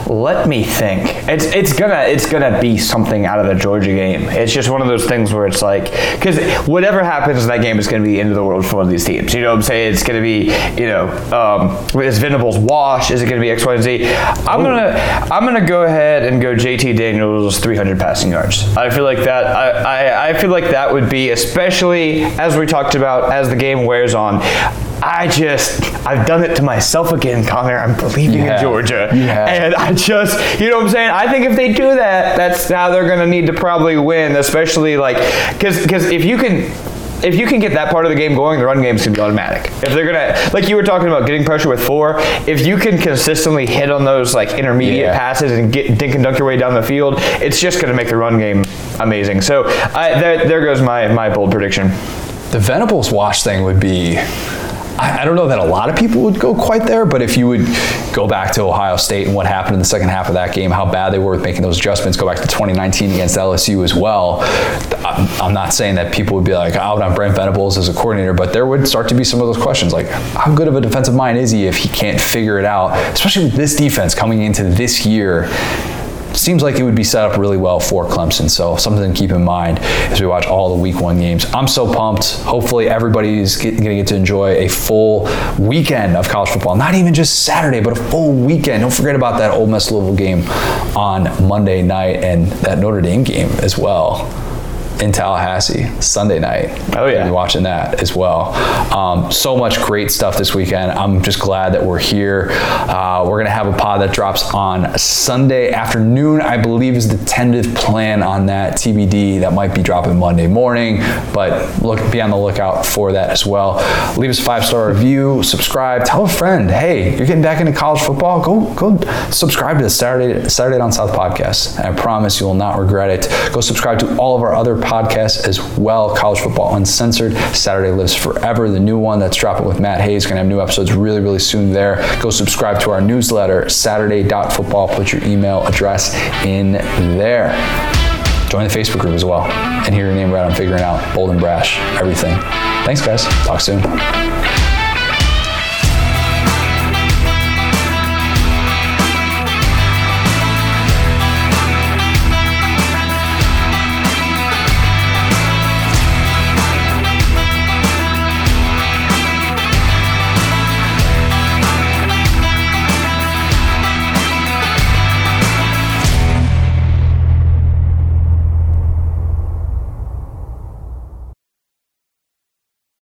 Let me think. It's it's gonna it's gonna be something out of the Georgia game. It's just one of those things where it's like because whatever happens in that game is gonna be the end of the world for one of these teams. You know what I'm saying? It's gonna be you know um, is Venables wash? Is it gonna be X, Y, and Z? I'm gonna I'm gonna go ahead and go JT Daniels 300 passing yards. I feel like that I, I, I feel like that would be especially as we talked about as the game wears on. I just, I've done it to myself again, Connor. I'm believing in. Georgia. And I just, you know what I'm saying? I think if they do that, that's how they're going to need to probably win, especially like, because because if you can, if you can get that part of the game going, the run game's gonna be automatic. If they're gonna, like you were talking about getting pressure with four, if you can consistently hit on those like intermediate Yeah. passes and get dink and dunk your way down the field, it's just gonna make the run game amazing. So I, there, there goes my my bold prediction. the Venables wash thing would be. I, I don't know that a lot of people would go quite there, but if you would go back to Ohio State and what happened in the second half of that game, how bad they were with making those adjustments, go back to 2019 against LSU as well. I'm, not saying that people would be like oh, out on Brent Venables as a coordinator, but there would start to be some of those questions like, how good of a defensive mind is he if he can't figure it out, especially with this defense coming into this year? Seems like it would be set up really well for Clemson. So something to keep in mind as we watch all the Week One games. I'm so pumped. Hopefully, everybody's going to get to enjoy a full weekend of college football. Not even just Saturday, but a full weekend. Don't forget about that Ole Miss Louisville game on Monday night and that Notre Dame game as well in Tallahassee Sunday night. Oh, yeah. Watching that as well. Um, so much great stuff this weekend. I'm just glad that we're here. Uh, we're gonna have a pod that drops on Sunday afternoon. I believe is the tentative plan on that TBD. That might be dropping Monday morning, but look, be on the lookout for that as well. Leave us a five star review, subscribe, tell a friend. Hey, you're getting back into college football? Go go subscribe to the Saturday Saturday Down South podcast. I promise you will not regret it. Go subscribe to all of our other podcasts as well. College Football Uncensored, Saturday Lives Forever, the new one that's dropping with Matt Hayes. Gonna have new episodes really, really soon there. Go subscribe to our newsletter, Saturday.football. Put your email address in there. Join the Facebook group as well and hear your name right on figuring out bold and brash everything. Thanks, guys. Talk soon.